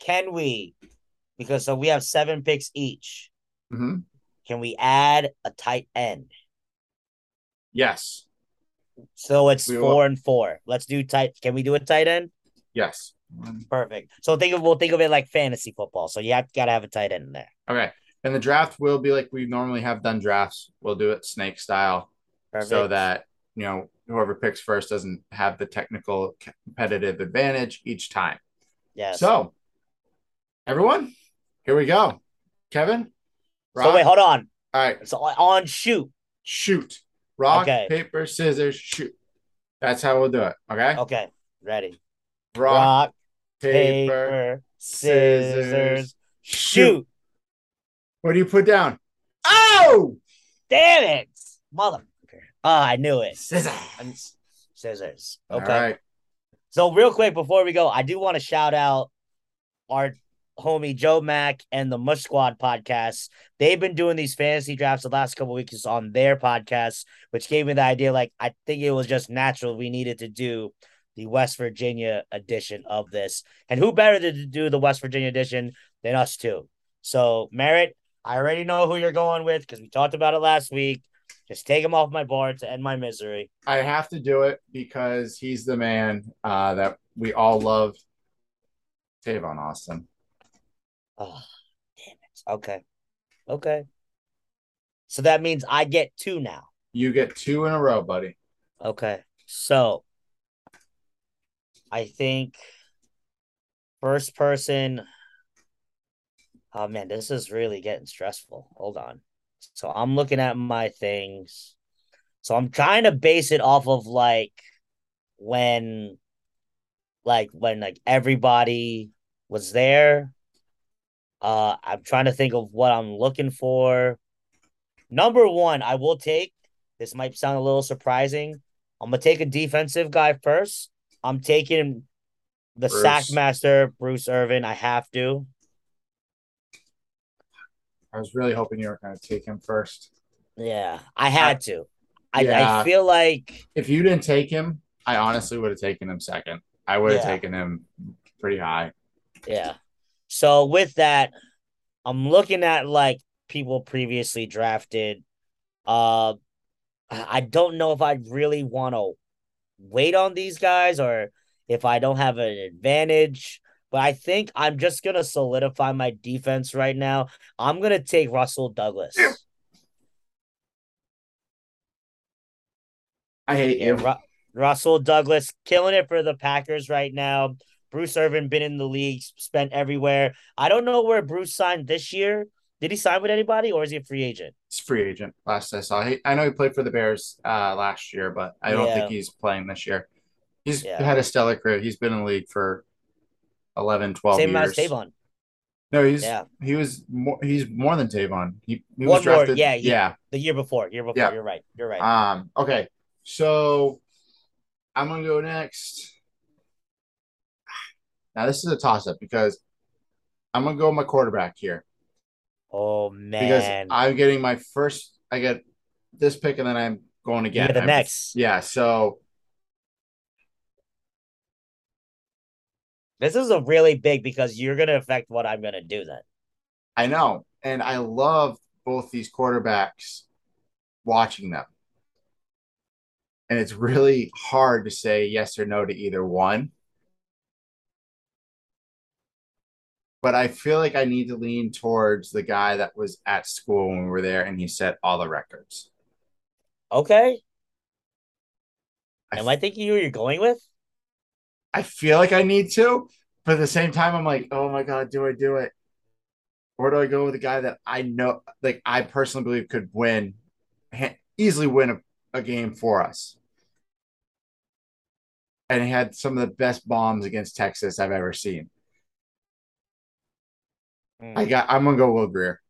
Can we because so we have seven picks each. hmm Can we add a tight end? Yes. So it's We four will- and four. Let's do tight. Can we do a tight end? Yes. One- Perfect. So think of we'll think of it like fantasy football. So you have gotta have a tight end in there. Okay. And the draft will be like we normally have done drafts. We'll do it snake style Perfect. so that, you know, whoever picks first doesn't have the technical competitive advantage each time. yes. So, everyone, here we go. Kevin, So wait, hold on. All right, So on shoot. shoot. Rock, Okay. paper, scissors, shoot. That's how we'll do it. Okay. Okay. Ready. Rock, Rock, paper, scissors, shoot. shoot. What do you put down? Oh, Damn it. Motherfucker. Oh, I knew it. scissors. Scissors. Okay. right. So real quick before we go, I do want to shout out our homie Joe Mack and the Mush Squad podcast. They've been doing these fantasy drafts the last couple weeks on their podcast, which gave me the idea. Like I think it was just natural we needed to do the West Virginia edition of this, and who better to do the West Virginia edition than us two? So Merritt, I already know who you're going with because we talked about it last week. Just take him off my board to end my misery. I have to do it because he's the man uh, that we all love. Tavon Austin. Oh, damn it. Okay. Okay. So that means I get two now. You get two in a row, buddy. Okay. So I think first person. Oh man, this is really getting stressful. Hold on. So I'm looking at my things. So I'm trying to base it off of like when like when like everybody was there. Uh I'm trying to think of what I'm looking for. Number one, I will take this might sound a little surprising. I'm gonna take a defensive guy first. I'm taking the Bruce. sack master, Bruce Irvin. I have to. I was really hoping you were going to take him first. Yeah, I had to. I, Yeah. I feel like If you didn't take him, I honestly would have taken him second. I would have Yeah. taken him pretty high. Yeah. So with that, I'm looking at like people previously drafted. Uh I I don't know if I really want to wait on these guys or if I don't have an advantage, but I think I'm just gonna solidify my defense right now. I'm gonna take Rasul Douglas. I hate Yeah, you. Ru- Rasul Douglas killing it for the Packers right now. Bruce Irvin been in the league, spent everywhere. I don't know where Bruce signed this year. Did he sign with anybody or is he a free agent? He's free agent. Last I saw, he, I know he played for the Bears uh, last year, but I don't Yeah. think he's playing this year. He's Yeah. had a stellar career. He's been in the league for 11, 12 Same amount years. as Tavon. No, he's Yeah. he was more. He's more than Tavon. He, he One was more, drafted. yeah, he- yeah. The year before. Year before. Yeah. You're right. You're right. Um. Okay. So I'm gonna go next. Now this is a toss up because I'm gonna go my quarterback here oh man! because. I'm getting my first. I get this pick and then I'm going again. get the I'm- next. Yeah. So This is a really big because you're gonna affect what I'm gonna do then. I know, and I love both these quarterbacks. Watching them, and it's really hard to say yes or no to either one. But I feel like I need to lean towards the guy that was at school when we were there and he set all the records. Okay. I, Am I thinking who you're going with? I feel like I need to, but at the same time, I'm like, oh my God, do I do it? Or do I go with a guy that I know, like I personally believe could win, easily win a, a game for us? And he had some of the best bombs against Texas I've ever seen. Hmm, I got, I'm gonna go Will Grier.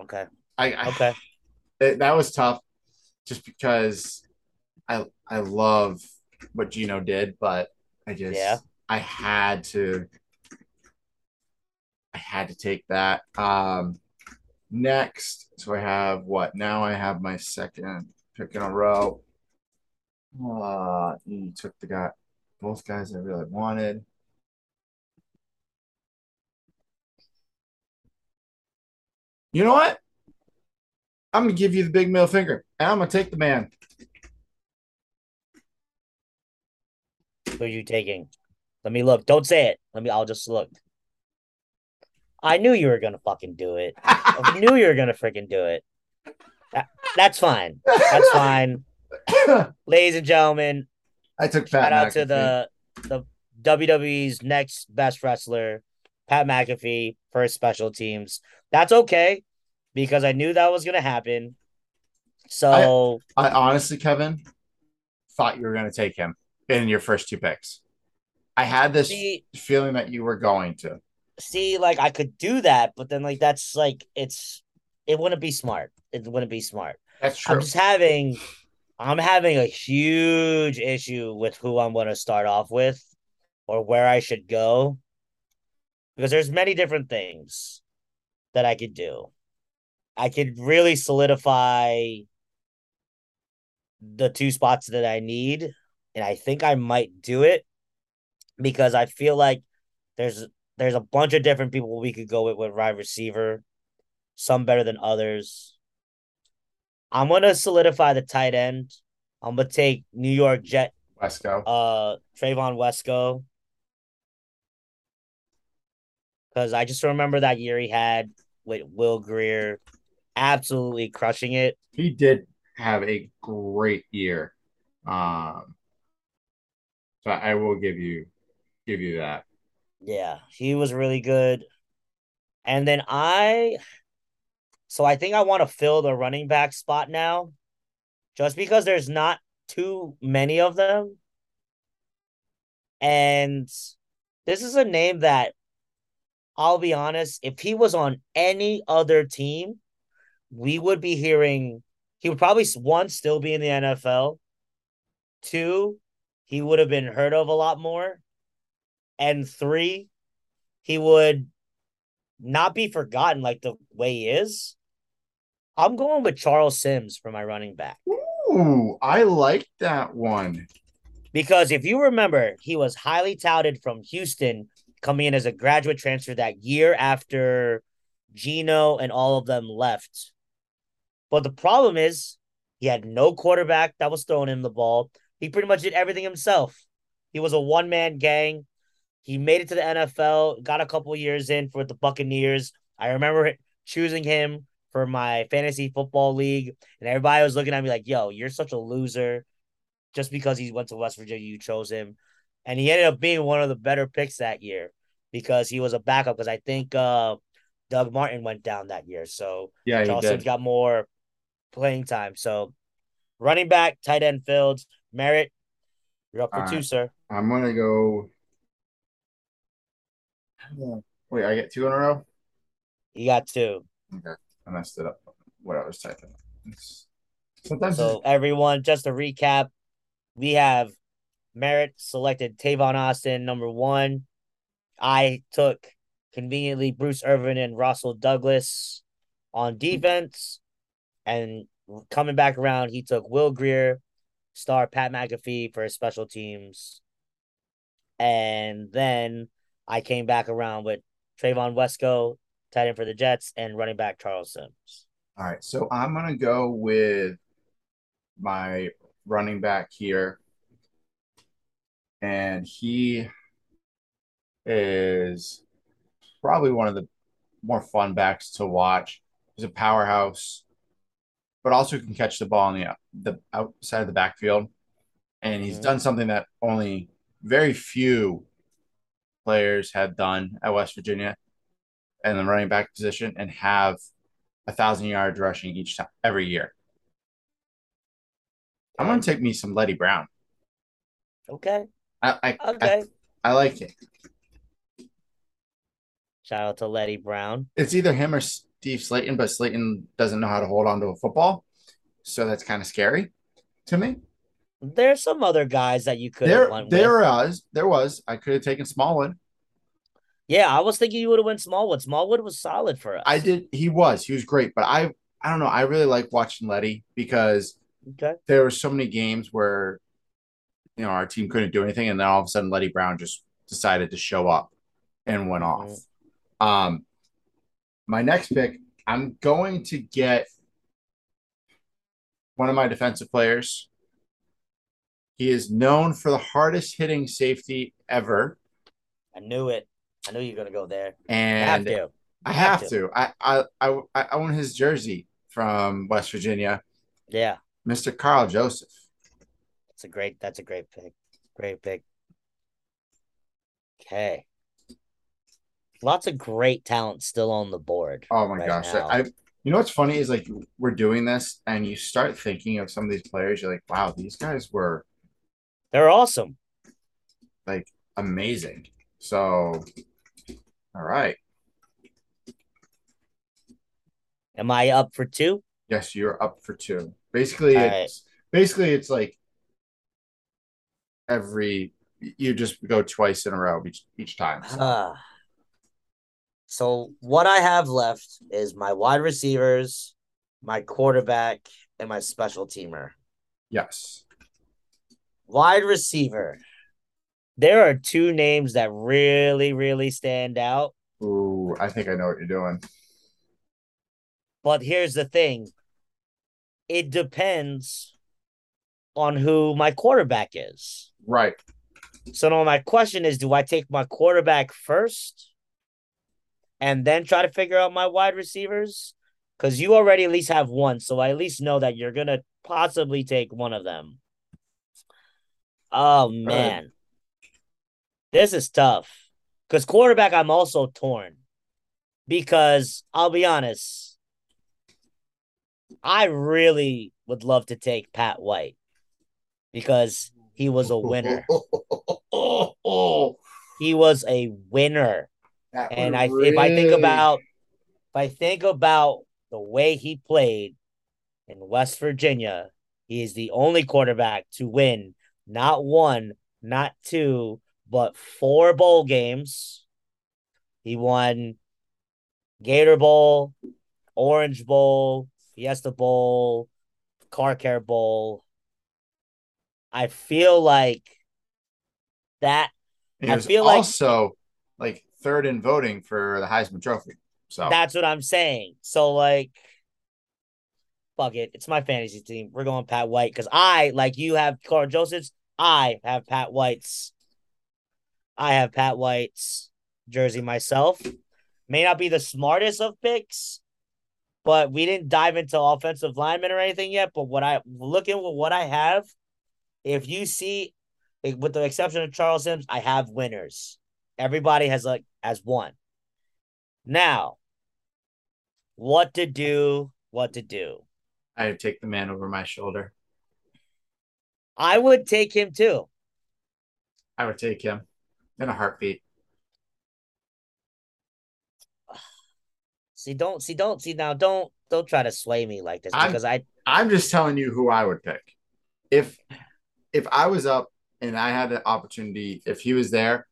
okay. I, I Okay. it, that was tough just because I I love what Geno did, but I just Yeah. I had to I had to take that. Um next, so I have what now I have my second pick in a row. Uh you took the guy both guys I really wanted. You know what? I'm gonna give you the big middle finger, and I'm gonna take the man. Who are you taking? Let me look. Don't say it. Let me. I'll just look. I knew you were gonna fucking do it. I knew you were gonna freaking do it. That, that's fine. That's fine. Ladies and gentlemen, I took Pat shout out to the the WWE's next best wrestler, Pat McAfee, for his special teams. That's okay because I knew that was gonna happen. So I honestly, Kevin, thought you were going to take him in your first two picks. I had this see, feeling that you were going to. see, like I could do that, but then like that's like it's it wouldn't be smart. It wouldn't be smart. That's true. I'm just having I'm having a huge issue with who I'm going to start off with or where I should go because there's many different things that I could do. I could really solidify the two spots that I need and I think I might do it because I feel like there's there's a bunch of different people we could go with with wide receiver, some better than others. I'm gonna solidify the tight end. I'm gonna take New York Jet, Wesco. uh, Trevon Wesco, because I just remember that year he had with Will Grier, absolutely crushing it. he did have a great year. Um, so I will give you give you that. Yeah, he was really good. And then I, so I think I want to fill the running back spot now, just because there's not too many of them. And this is a name that I'll be honest, if he was on any other team, we would be hearing he would probably one still be in the NFL. Two, he would have been heard of a lot more. And three, he would not be forgotten like the way he is. I'm going with Charles Sims for my running back. Ooh, I like that one. Because if you remember, he was highly touted from Houston coming in as a graduate transfer that year after Geno and all of them left. But the problem is he had no quarterback that was throwing him the ball. He pretty much did everything himself. He was a one man gang. He made it to the NFL, got a couple years in for the Buccaneers. I remember choosing him for my fantasy football league, and everybody was looking at me like, yo, you're such a loser. Just because he went to West Virginia, you chose him. And he ended up being one of the better picks that year because he was a backup. Because I think uh, Doug Martin went down that year. So Yeah, he Charles did. Got more playing time. So running back, tight end Fields, Merritt, you're up for All two, sir. I'm gonna go. Wait, I get two in a row. You got two. Okay, I messed it up. What I was typing. Sometimes So everyone, just to recap, we have Merritt selected Tavon Austin number one. I took conveniently Bruce Irvin and Rasul Douglas on defense, and coming back around, he took Will Grier, star Pat McAfee for his special teams, and then I came back around with Trevon Wesco, tight end for the Jets, and running back Charles Sims. All right, so I'm gonna go with my running back here, and he is probably one of the more fun backs to watch. He's a powerhouse, but also can catch the ball on the the outside of the backfield, and he's Mhm. done something that only very few players had done at West Virginia, and the running back position, and have a thousand yards rushing each time every year. I'm gonna take me some Leddie Brown. Okay. I I, Okay. I, I like it. Shout out to Leddie Brown. It's either him or Steve Slaton, but Slaton doesn't know how to hold on to a football, so that's kind of scary to me. There's some other guys that you could have There, went there with. was, there was. I could have taken Smallwood. Yeah, I was thinking you would have went Smallwood. Smallwood was solid for us. I did. He was. He was great, but I, I don't know. I really like watching Leddie because Okay. there were so many games where, you know, our team couldn't do anything, and then all of a sudden, Leddie Brown just decided to show up and went off. Um, my next pick, I'm going to get one of my defensive players. He is known for the hardest hitting safety ever. I knew it. I knew you were gonna go there. And have to. I have, have to. to. I, I I I own his jersey from West Virginia. Yeah. Mr. Karl Joseph. That's a great that's a great pick. Great pick. Okay. Lots of great talent still on the board. Oh my right gosh. Now. I you know what's funny is like we're doing this and you start thinking of some of these players, you're like, wow, these guys were they're awesome. Like amazing. So all right. Am I up for two? Yes, you're up for two. Basically, All it's right. basically it's like every you just go twice in a row each each time. So. Uh, so what I have left is my wide receivers, my quarterback, and my special teamer. Yes. Wide receiver. There are two names that really, really stand out. Ooh, I think I know what you're doing. But here's the thing it depends on who my quarterback is. Right. So now my question is do I take my quarterback first and then try to figure out my wide receivers? Because you already at least have one. So I at least know that you're to possibly take one of them. Oh, man. Right. This is tough. Because quarterback, I'm also torn. Because I'll be honest, I really would love to take Pat White because he was a winner. he was a winner. and I really... if I think about if I think about the way he played in West Virginia, he is the only quarterback to win not one, not two, but four bowl games. He won Gator Bowl, Orange Bowl, Fiesta Bowl, Car Care Bowl. I feel like that. I feel like also like third in voting for the Heisman Trophy. So that's what I'm saying. So like, fuck it, it's my fantasy team. We're going Pat White because I like you have Karl Joseph's. I have Pat White's. I have Pat White's jersey myself. May not be the smartest of picks, but we didn't dive into offensive linemen or anything yet. But what I look at what I have, if you see, with the exception of Charles Sims, I have winners. Everybody has like as one. Now, what to do? What to do? I would take the man over my shoulder. I would take him too. I would take him in a heartbeat. See, don't see, don't see now. Don't don't try to sway me like this because I'm, I. I'm just telling you who I would pick. If if I was up and I had the opportunity, if he was there,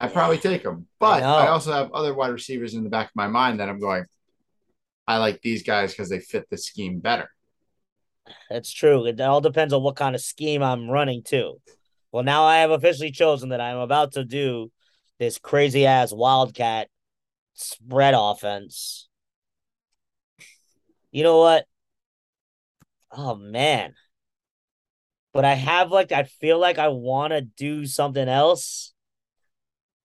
I'd probably take him. But I, I also have other wide receivers in the back of my mind that I'm going. I like these guys because they fit the scheme better. That's true. It all depends on what kind of scheme I'm running too. Well, now I have officially chosen that I'm about to do this crazy ass wildcat spread offense. You know what? Oh man. But I have like I feel like I want to do something else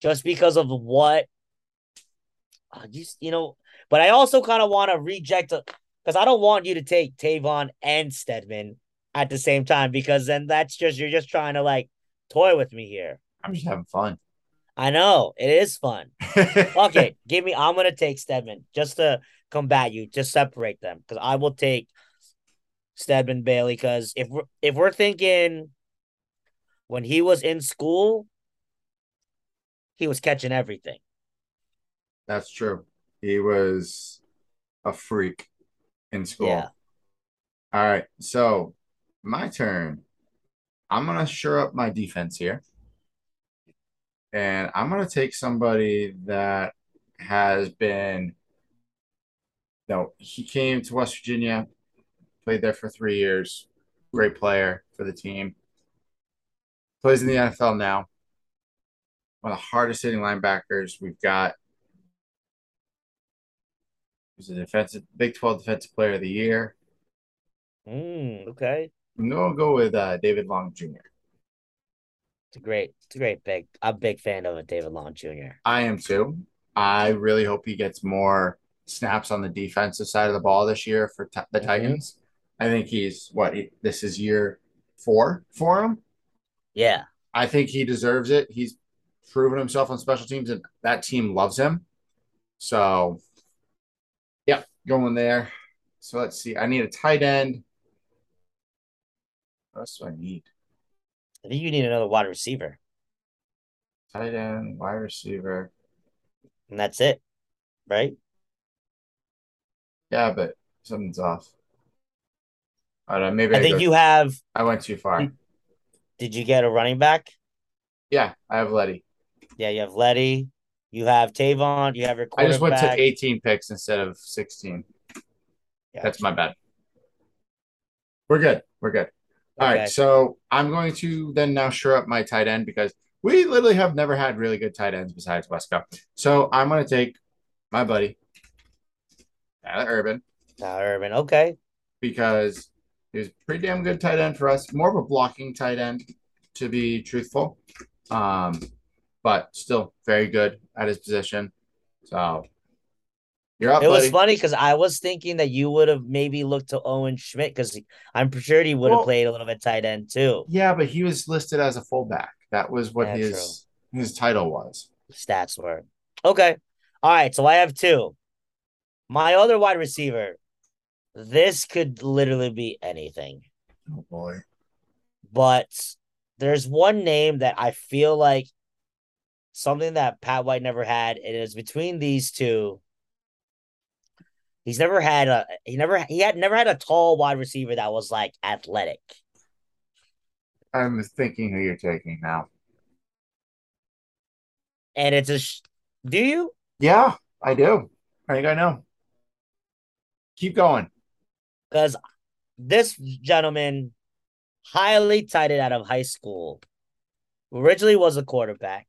just because of what uh, you you know, but I also kind of want to reject because I don't want you to take Tavon and Stedman at the same time because then that's just you're just trying to like toy with me here. I'm just having fun. I know it is fun. okay, give me. I'm gonna take Stedman just to combat you, just separate them because I will take Stedman Bailey. Because if we're if we're thinking when he was in school, he was catching everything. That's true. He was a freak in school. Yeah. All right, so my turn. I'm gonna shore up my defense here. And I'm going to take somebody that has been, no, he came to West Virginia, played there for three years, great player for the team, plays in the NFL now. One of the hardest hitting linebackers we've got. He's a defensive Big 12 Defensive Player of the Year. Mm, okay. I'm gonna go with uh, David Long Jr. It's a great, it's a great big. I'm a big fan of David Long Jr. I am too. I really hope he gets more snaps on the defensive side of the ball this year for t- the Mhm. Titans. I think he's what he, this is year four for him. Yeah, I think he deserves it. He's proven himself on special teams, and that team loves him. So, yeah, going there. So let's see. I need a tight end. What else do I need? I think you need another wide receiver, Tight end, wide receiver. and that's it, right? Yeah, but something's off. I don't know. Maybe I I, think go- you have. I went too far. Mm. Did you get a running back? Yeah, I have Leddie. Yeah, you have Leddie. You have Tavon. You have your I just went to 18 picks instead of 16. Yeah. That's my bad. We're good. We're good. All Okay. right. So I'm going to then now shore up my tight end because we literally have never had really good tight ends besides Wesco. So I'm going to take my buddy, Tyler Urban, Now, Urban. Okay. because he was pretty damn good tight end for us. More of a blocking tight end, to be truthful. Um, but still very good at his position. So you're up, It was funny because I was thinking that you would have maybe looked to Owen Schmidt because I'm sure he would have Well- played a little bit tight end too. Yeah, but he was listed as a fullback. That was what Yeah, his his title was. Stats were okay. All right, so I have two. My other wide receiver. This could literally be anything, Oh boy. but there's one name that I feel like something that Pat White never had. and It is between these two. He's never had a he never he had never had a tall wide receiver that was like athletic. I'm thinking who you're taking now. And it's a sh- do you? Yeah, I do. I think I know. Keep going. Because this gentleman highly touted out of high school. Originally was a quarterback.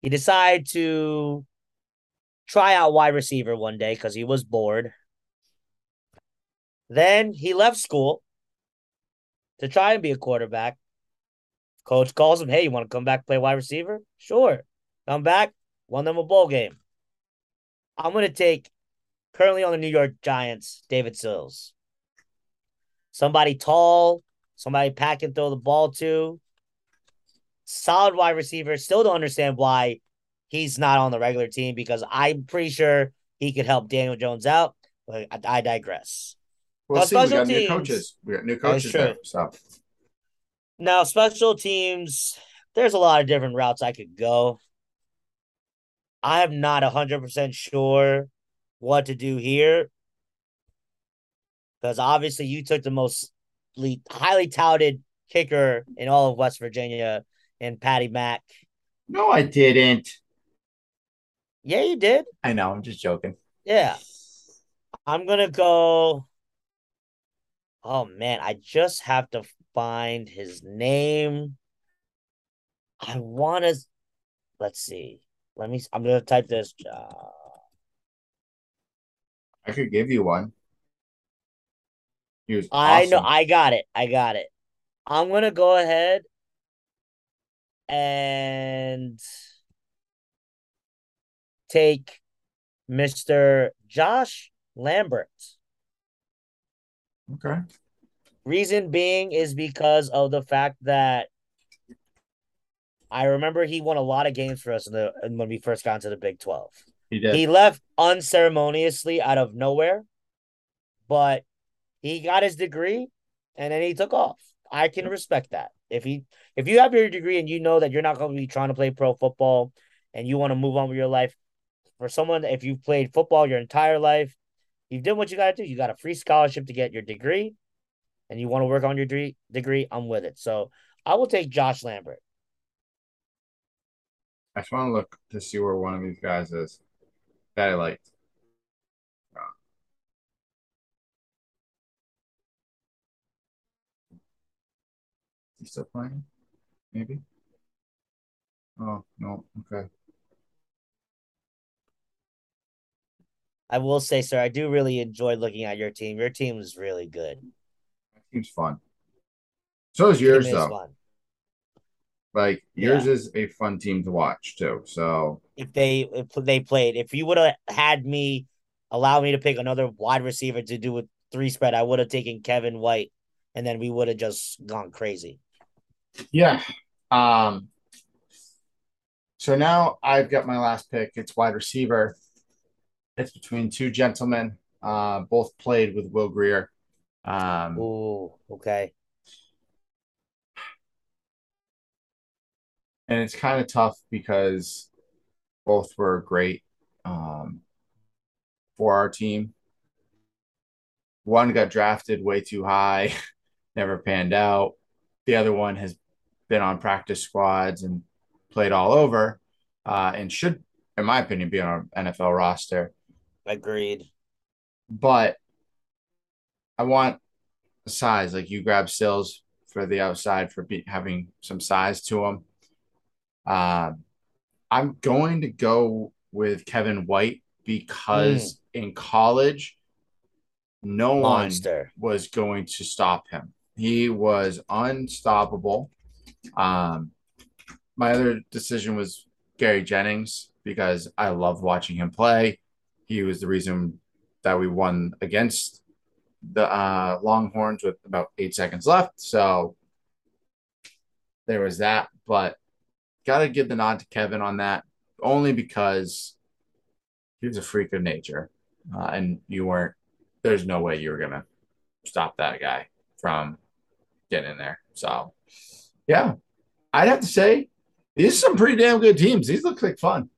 He decided to try out wide receiver one day because he was bored. Then he left school to try and be a quarterback. Coach calls him, Hey, you want to come back play wide receiver? Sure. Come back, won them a bowl game. I'm going to take currently on the New York Giants, David Sills. Somebody tall, somebody pack and throw the ball to. Solid wide receiver. Still don't understand why he's not on the regular team because I'm pretty sure he could help Daniel Jones out. But I, I digress. We'll see. We got new coaches. We got new coaches there. So Now, special teams, there's a lot of different routes I could go. I am not 100% sure what to do here because obviously you took the most highly touted kicker in all of West Virginia and Patty Mack. no, I didn't. Yeah, you did. I know. I'm just joking. Yeah. I'm going to go. Oh, man. I just have to find his name. I want to. Let's see. Let me. I'm going to type this. Uh, I could give you one. He was I know. I got it. I got it. I'm going to go ahead and take Mr. Josh Lambert. Okay. Reason being is because of the fact that I remember he won a lot of games for us in the when we first got into the Big 12. He did. He left unceremoniously out of nowhere, but he got his degree and then he took off. I can respect that. If he if you have your degree and you know that you're not going to be trying to play pro football and you want to move on with your life, for someone if you've played football your entire life, you've done what you got to do. You got a free scholarship to get your degree, and you want to work on your degree. Degree, I'm with it. So I will take Josh Lambert. I just want to look to see where one of these guys is that I liked. Uh, Is he still playing? Maybe. Oh no. Okay. I will say, sir, I do really enjoy looking at your team. Your team is really good. That seems fun. So is yours Team is though. fun. Like yours Yeah. is a fun team to watch too. So If they if they played, if you would have had me allow me to pick another wide receiver to do with three spread, I would have taken Kevin White, and then we would have just gone crazy. yeah. Um so now I've got my last pick. It's wide receiver. It's between two gentlemen. Uh both played with Will Grier. Um Ooh, okay. And it's kind of tough because both were great um for our team. One got drafted way too high, never panned out. The other one has been on practice squads and played all over, uh, and should, in my opinion, be on an NFL roster. Agreed. But I want size. Like you grab Sills for the outside for be, having some size to him. Uh, I'm going to go with Kevin White because in college, no one was going to stop him. He was unstoppable. Um, my other decision was Gary Jennings because I loved watching him play. He was the reason that we won against the uh, Longhorns with about eight seconds left. So there was that. But got to give the nod to Kevin on that only because he was a freak of nature. Uh, and you weren't, there's no way you were going to stop that guy from getting in there. So, yeah, I'd have to say these are some pretty damn good teams. These look like fun.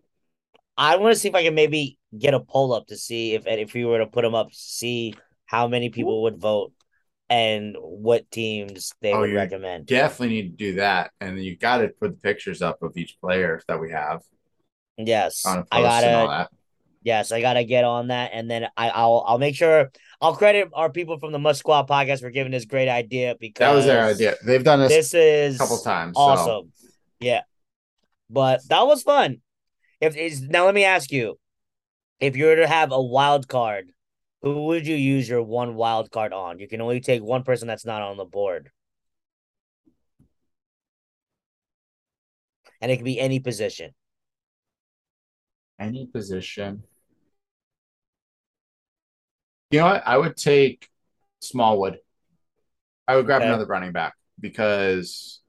I want to see if I can maybe get a poll up to see if if we were to put them up, see how many people would vote and what teams they Oh, would recommend. Definitely need to do that. And you got to put the pictures up of each player that we have Yes, on a post I gotta. Yes, I gotta get on that, and then I, I'll I'll make sure I'll credit our people from the Must Squad podcast for giving this great idea because That was their idea. They've done this, This is a couple times. So. awesome. Yeah, but that was fun. If is now, let me ask you: if you were to have a wild card, who would you use your one wild card on? You can only take one person that's not on the board, and it can be any position. Any position. You know what? I would take Smallwood. I would grab Okay. another running back because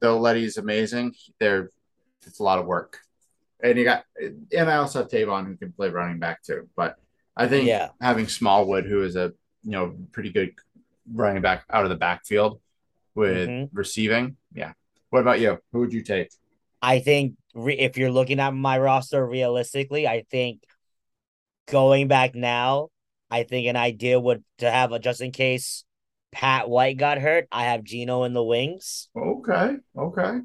though Leddie's amazing, there it's a lot of work. And you got and I also have Tavon who can play running back too. But I think Yeah. having Smallwood, who is a you know pretty good running back out of the backfield with Mhm. receiving. Yeah. What about you? Who would you take? I think re- if you're looking at my roster realistically, I think going back now, I think an idea would to have a just in case Pat White got hurt. I have Geno in the wings. Okay. Okay.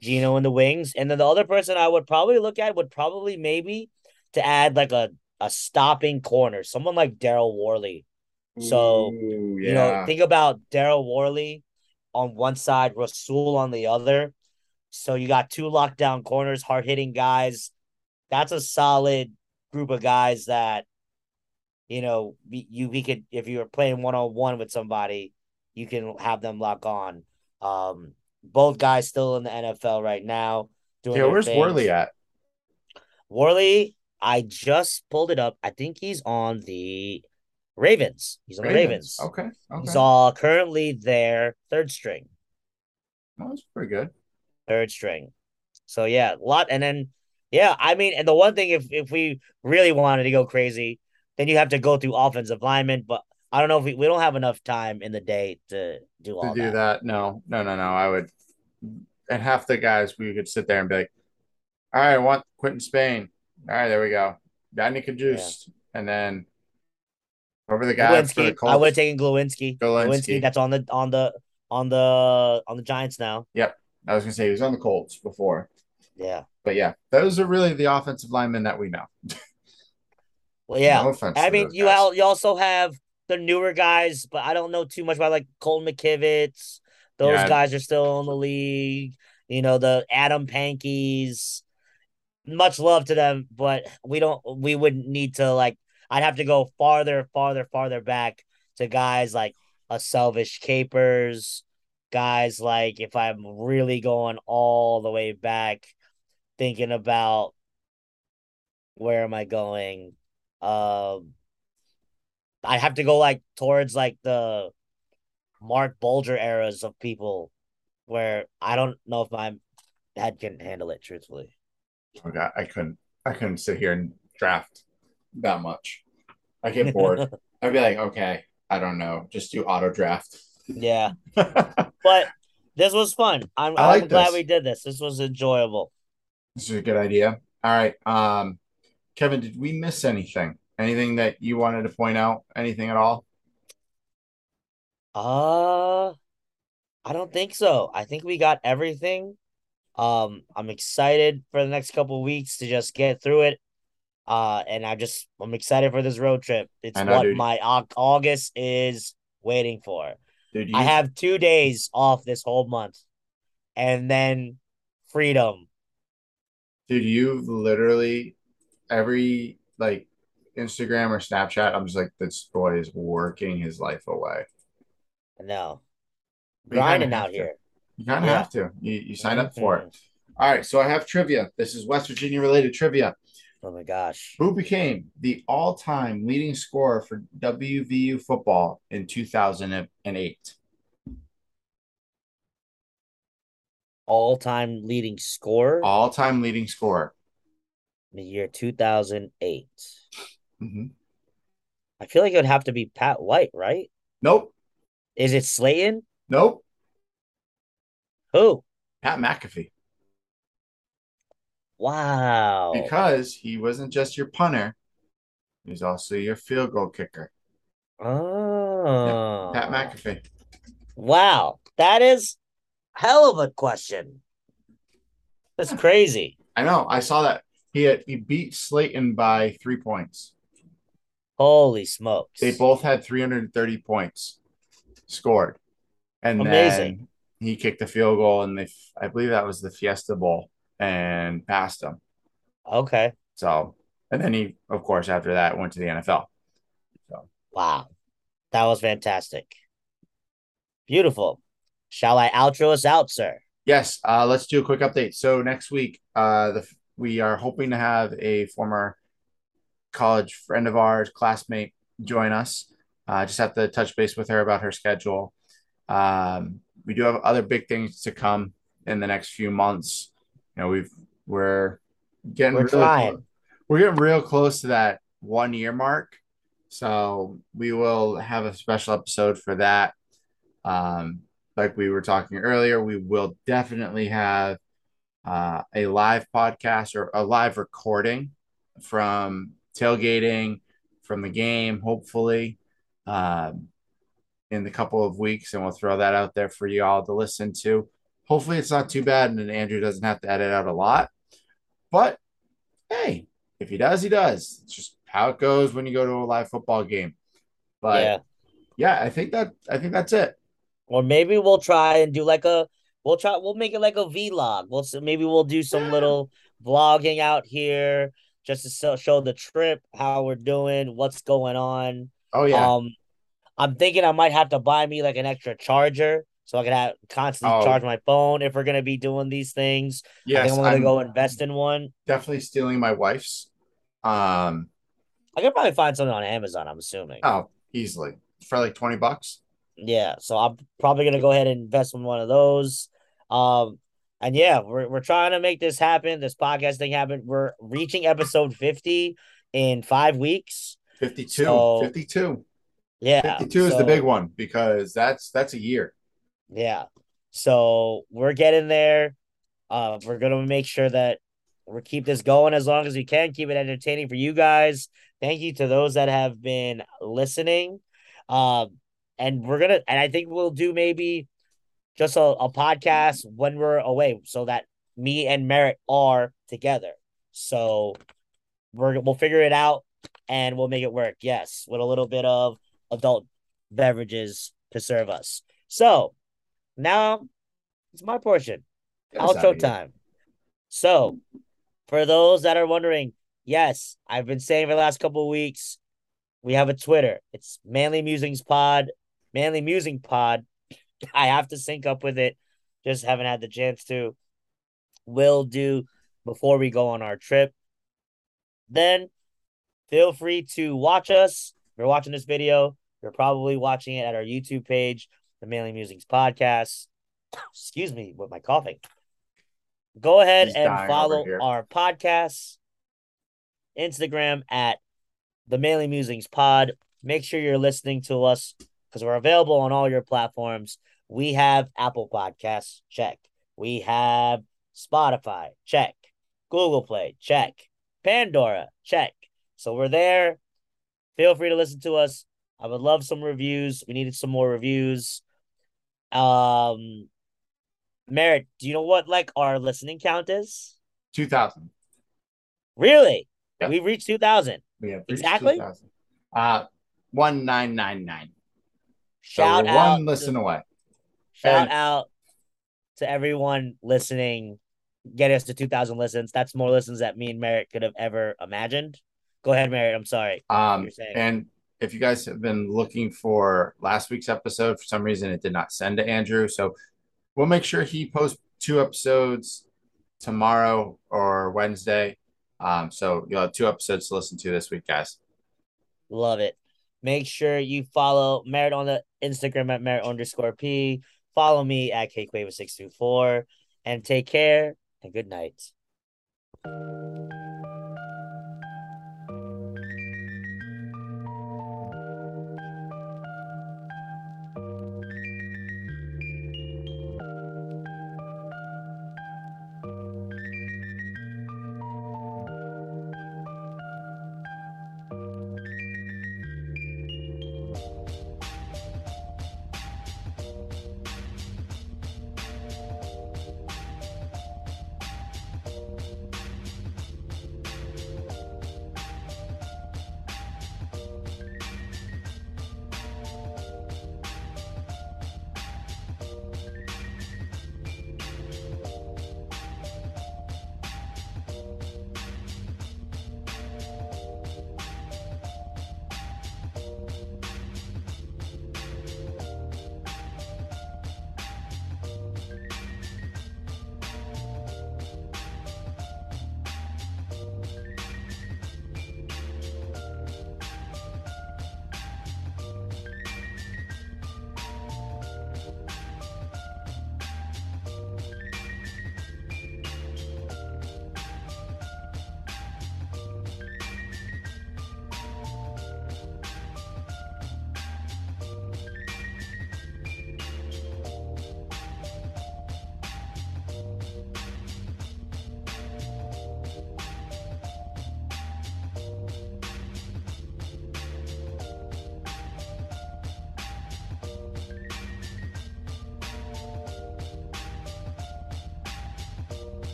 Geno in the wings. And then the other person I would probably look at would probably maybe to add like a, a stopping corner, someone like Daryl Worley. So, Ooh, You know, think about Daryl Worley on one side, Rasul on the other. So you got two lockdown corners, hard hitting guys. That's a solid group of guys that, you know, you we could if you were playing one on one with somebody, you can have them lock on. Um, both guys still in the NFL right now. Doing yeah, where's things. Worley at? Worley, I just pulled it up. I think he's on the Ravens. He's on the Ravens. Okay. Okay. He's all currently their third string. Well, that's pretty good. Third string. So yeah, a lot and then yeah, I mean, and the one thing if if we really wanted to go crazy, then you have to go through offensive linemen, but I don't know if we, we don't have enough time in the day to do To all do that. that, no, no, no, no. I would, and half the guys we could sit there and be like, "All right, I want Quinton Spain." All right, there we go. Yodny Cajuste, and then over the guy for the Glowinski. I would have taken Glowinski. Glowinski. Glowinski, that's on the on the on the on the Giants now. Yep. I was gonna say he was on the Colts before, Yeah. but yeah, those are really the offensive linemen that we know. Well, yeah. No I mean, you al- you also have the newer guys, but I don't know too much about like Colton McKivitz. Those Yeah. guys are still in the league. You know, the Adam Pankeys. Much love to them, but we don't. We wouldn't need to like. I'd have to go farther, farther, farther back to guys like a Selvish Capers, guys like if I'm really going all the way back, thinking about where am I going? Um, I have to go like towards like the Marc Bulger eras of people where I don't know if my head can handle it truthfully. Okay, I couldn't. I couldn't sit here and draft that much. I get bored. I'd be like, okay, I don't know, just do auto draft. Yeah, but this was fun. I'm, I like I'm glad this. we did this. This was enjoyable. This is a good idea. All right, um, Kevin, did we miss anything? Anything that you wanted to point out? Anything at all? Uh, I don't think so. I think we got everything. Um, I'm excited for the next couple weeks to just get through it. Uh, and I just I'm excited for this road trip. It's know, what dude. my Au- August is waiting for. Dude, you, I have two days off this whole month, and then freedom. dude, you've literally every like Instagram or Snapchat. I'm just like, this boy is working his life away. No, grinding out here. You kind of Yeah. have to. You, you sign up for it. All right, so I have trivia. This is West Virginia related trivia. Oh my gosh. Who became the all-time leading scorer for WVU football in 2008? All time leading scorer All-time leading scorer. in the year 2008. hmm I feel like it would have to be Pat White, right? Nope. Is it Slaton? Nope. Who? Pat McAfee. Wow. Because he wasn't just your punter, he was also your field goal kicker. oh. Pat McAfee. Wow. That is hell of a question. That's crazy. I know. I saw that. He had, he beat Slaton by three points. Holy smokes. They both had 330 points scored. And Amazing. He kicked a field goal, and they, I believe that was the Fiesta Bowl, and passed him. Okay. So, and then he, of course, after that went to the NFL. Wow. That was fantastic. Beautiful. Shall I outro us out, sir? Yes, uh, let's do a quick update. So next week, uh, the we are hoping to have a former college friend of ours, classmate, join us. Uh, just have to touch base with her about her schedule. Um, we do have other big things to come in the next few months. You know, we've we're getting We're really trying. clo- we're getting real close to that one year mark. So we will have a special episode for that. Um, like we were talking earlier, we will definitely have uh, a live podcast or a live recording from tailgating from the game, hopefully, um, in the couple of weeks, and we'll throw that out there for you all to listen to. Hopefully, it's not too bad, and then Andrew doesn't have to edit out a lot. But hey, if he does, he does. It's just how it goes when you go to a live football game. But yeah. yeah, I think that I think that's it. Or maybe we'll try and do like a we'll try we'll make it like a vlog. We'll maybe we'll do some Yeah. little vlogging out here just to show the trip, how we're doing, what's going on. Oh yeah. Um I'm thinking I might have to buy me like an extra charger so I can have constantly Oh. charge my phone if we're gonna be doing these things. I think I'm gonna I'm go invest in one. definitely stealing my wife's. Um, I could probably find something on Amazon, I'm assuming. oh, easily for like 20 bucks. Yeah, so I'm probably gonna go ahead and invest in one of those. Um, and yeah, we're we're trying to make this happen, this podcast thing happen. We're reaching episode 50 in five weeks. 52. So- 52. Yeah, 52 is the big one because that's that's a year. Yeah, so we're getting there. Uh, we're gonna make sure that we keep this going as long as we can, keep it entertaining for you guys. Thank you to those that have been listening. Um, and we're gonna, and I think we'll do maybe just a, a podcast when we're away, so that me and Merritt are together. So we're we'll figure it out and we'll make it work. Yes, with a little bit of adult beverages to serve us. So now it's my portion. Get Outro time. So, for those that are wondering, yes, I've been saying for the last couple of weeks, we have a Twitter. It's Manly Musings Pod, Manly Musing Pod. I have to sync up with it. Just haven't had the chance to. Will do before we go on our trip. Then feel free to watch us. You're watching this video, you're probably watching it at our YouTube page, the Manly Musings Podcast. Excuse me with my coughing. Go ahead He's and follow our podcast, Instagram at the Manly Musings Pod. Make sure you're listening to us because we're available on all your platforms. We have Apple Podcasts, check. We have Spotify, check. Google Play, check. Pandora, check. So we're there. Feel free to listen to us. I would love some reviews. We needed some more reviews. Um, Merritt, do you know what like our listening count is? 2000. Really? Yeah. We reached two thousand. Yeah, Exactly? 2000. Uh, 1999. Shout we're out, one listen away. shout and- out to everyone listening. Get us to two thousand listens. That's more listens that me and Merritt could have ever imagined. Go ahead, Merritt. I'm sorry. Um, You're saying. and if you guys have been looking for last week's episode, for some reason it did not send to Andrew. So we'll make sure he posts two episodes tomorrow or Wednesday. Um, so you'll have two episodes to listen to this week, guys. Love it. Make sure you follow Merritt on the Instagram at Merritt underscore P. Follow me at KQuava624. And take care and good night.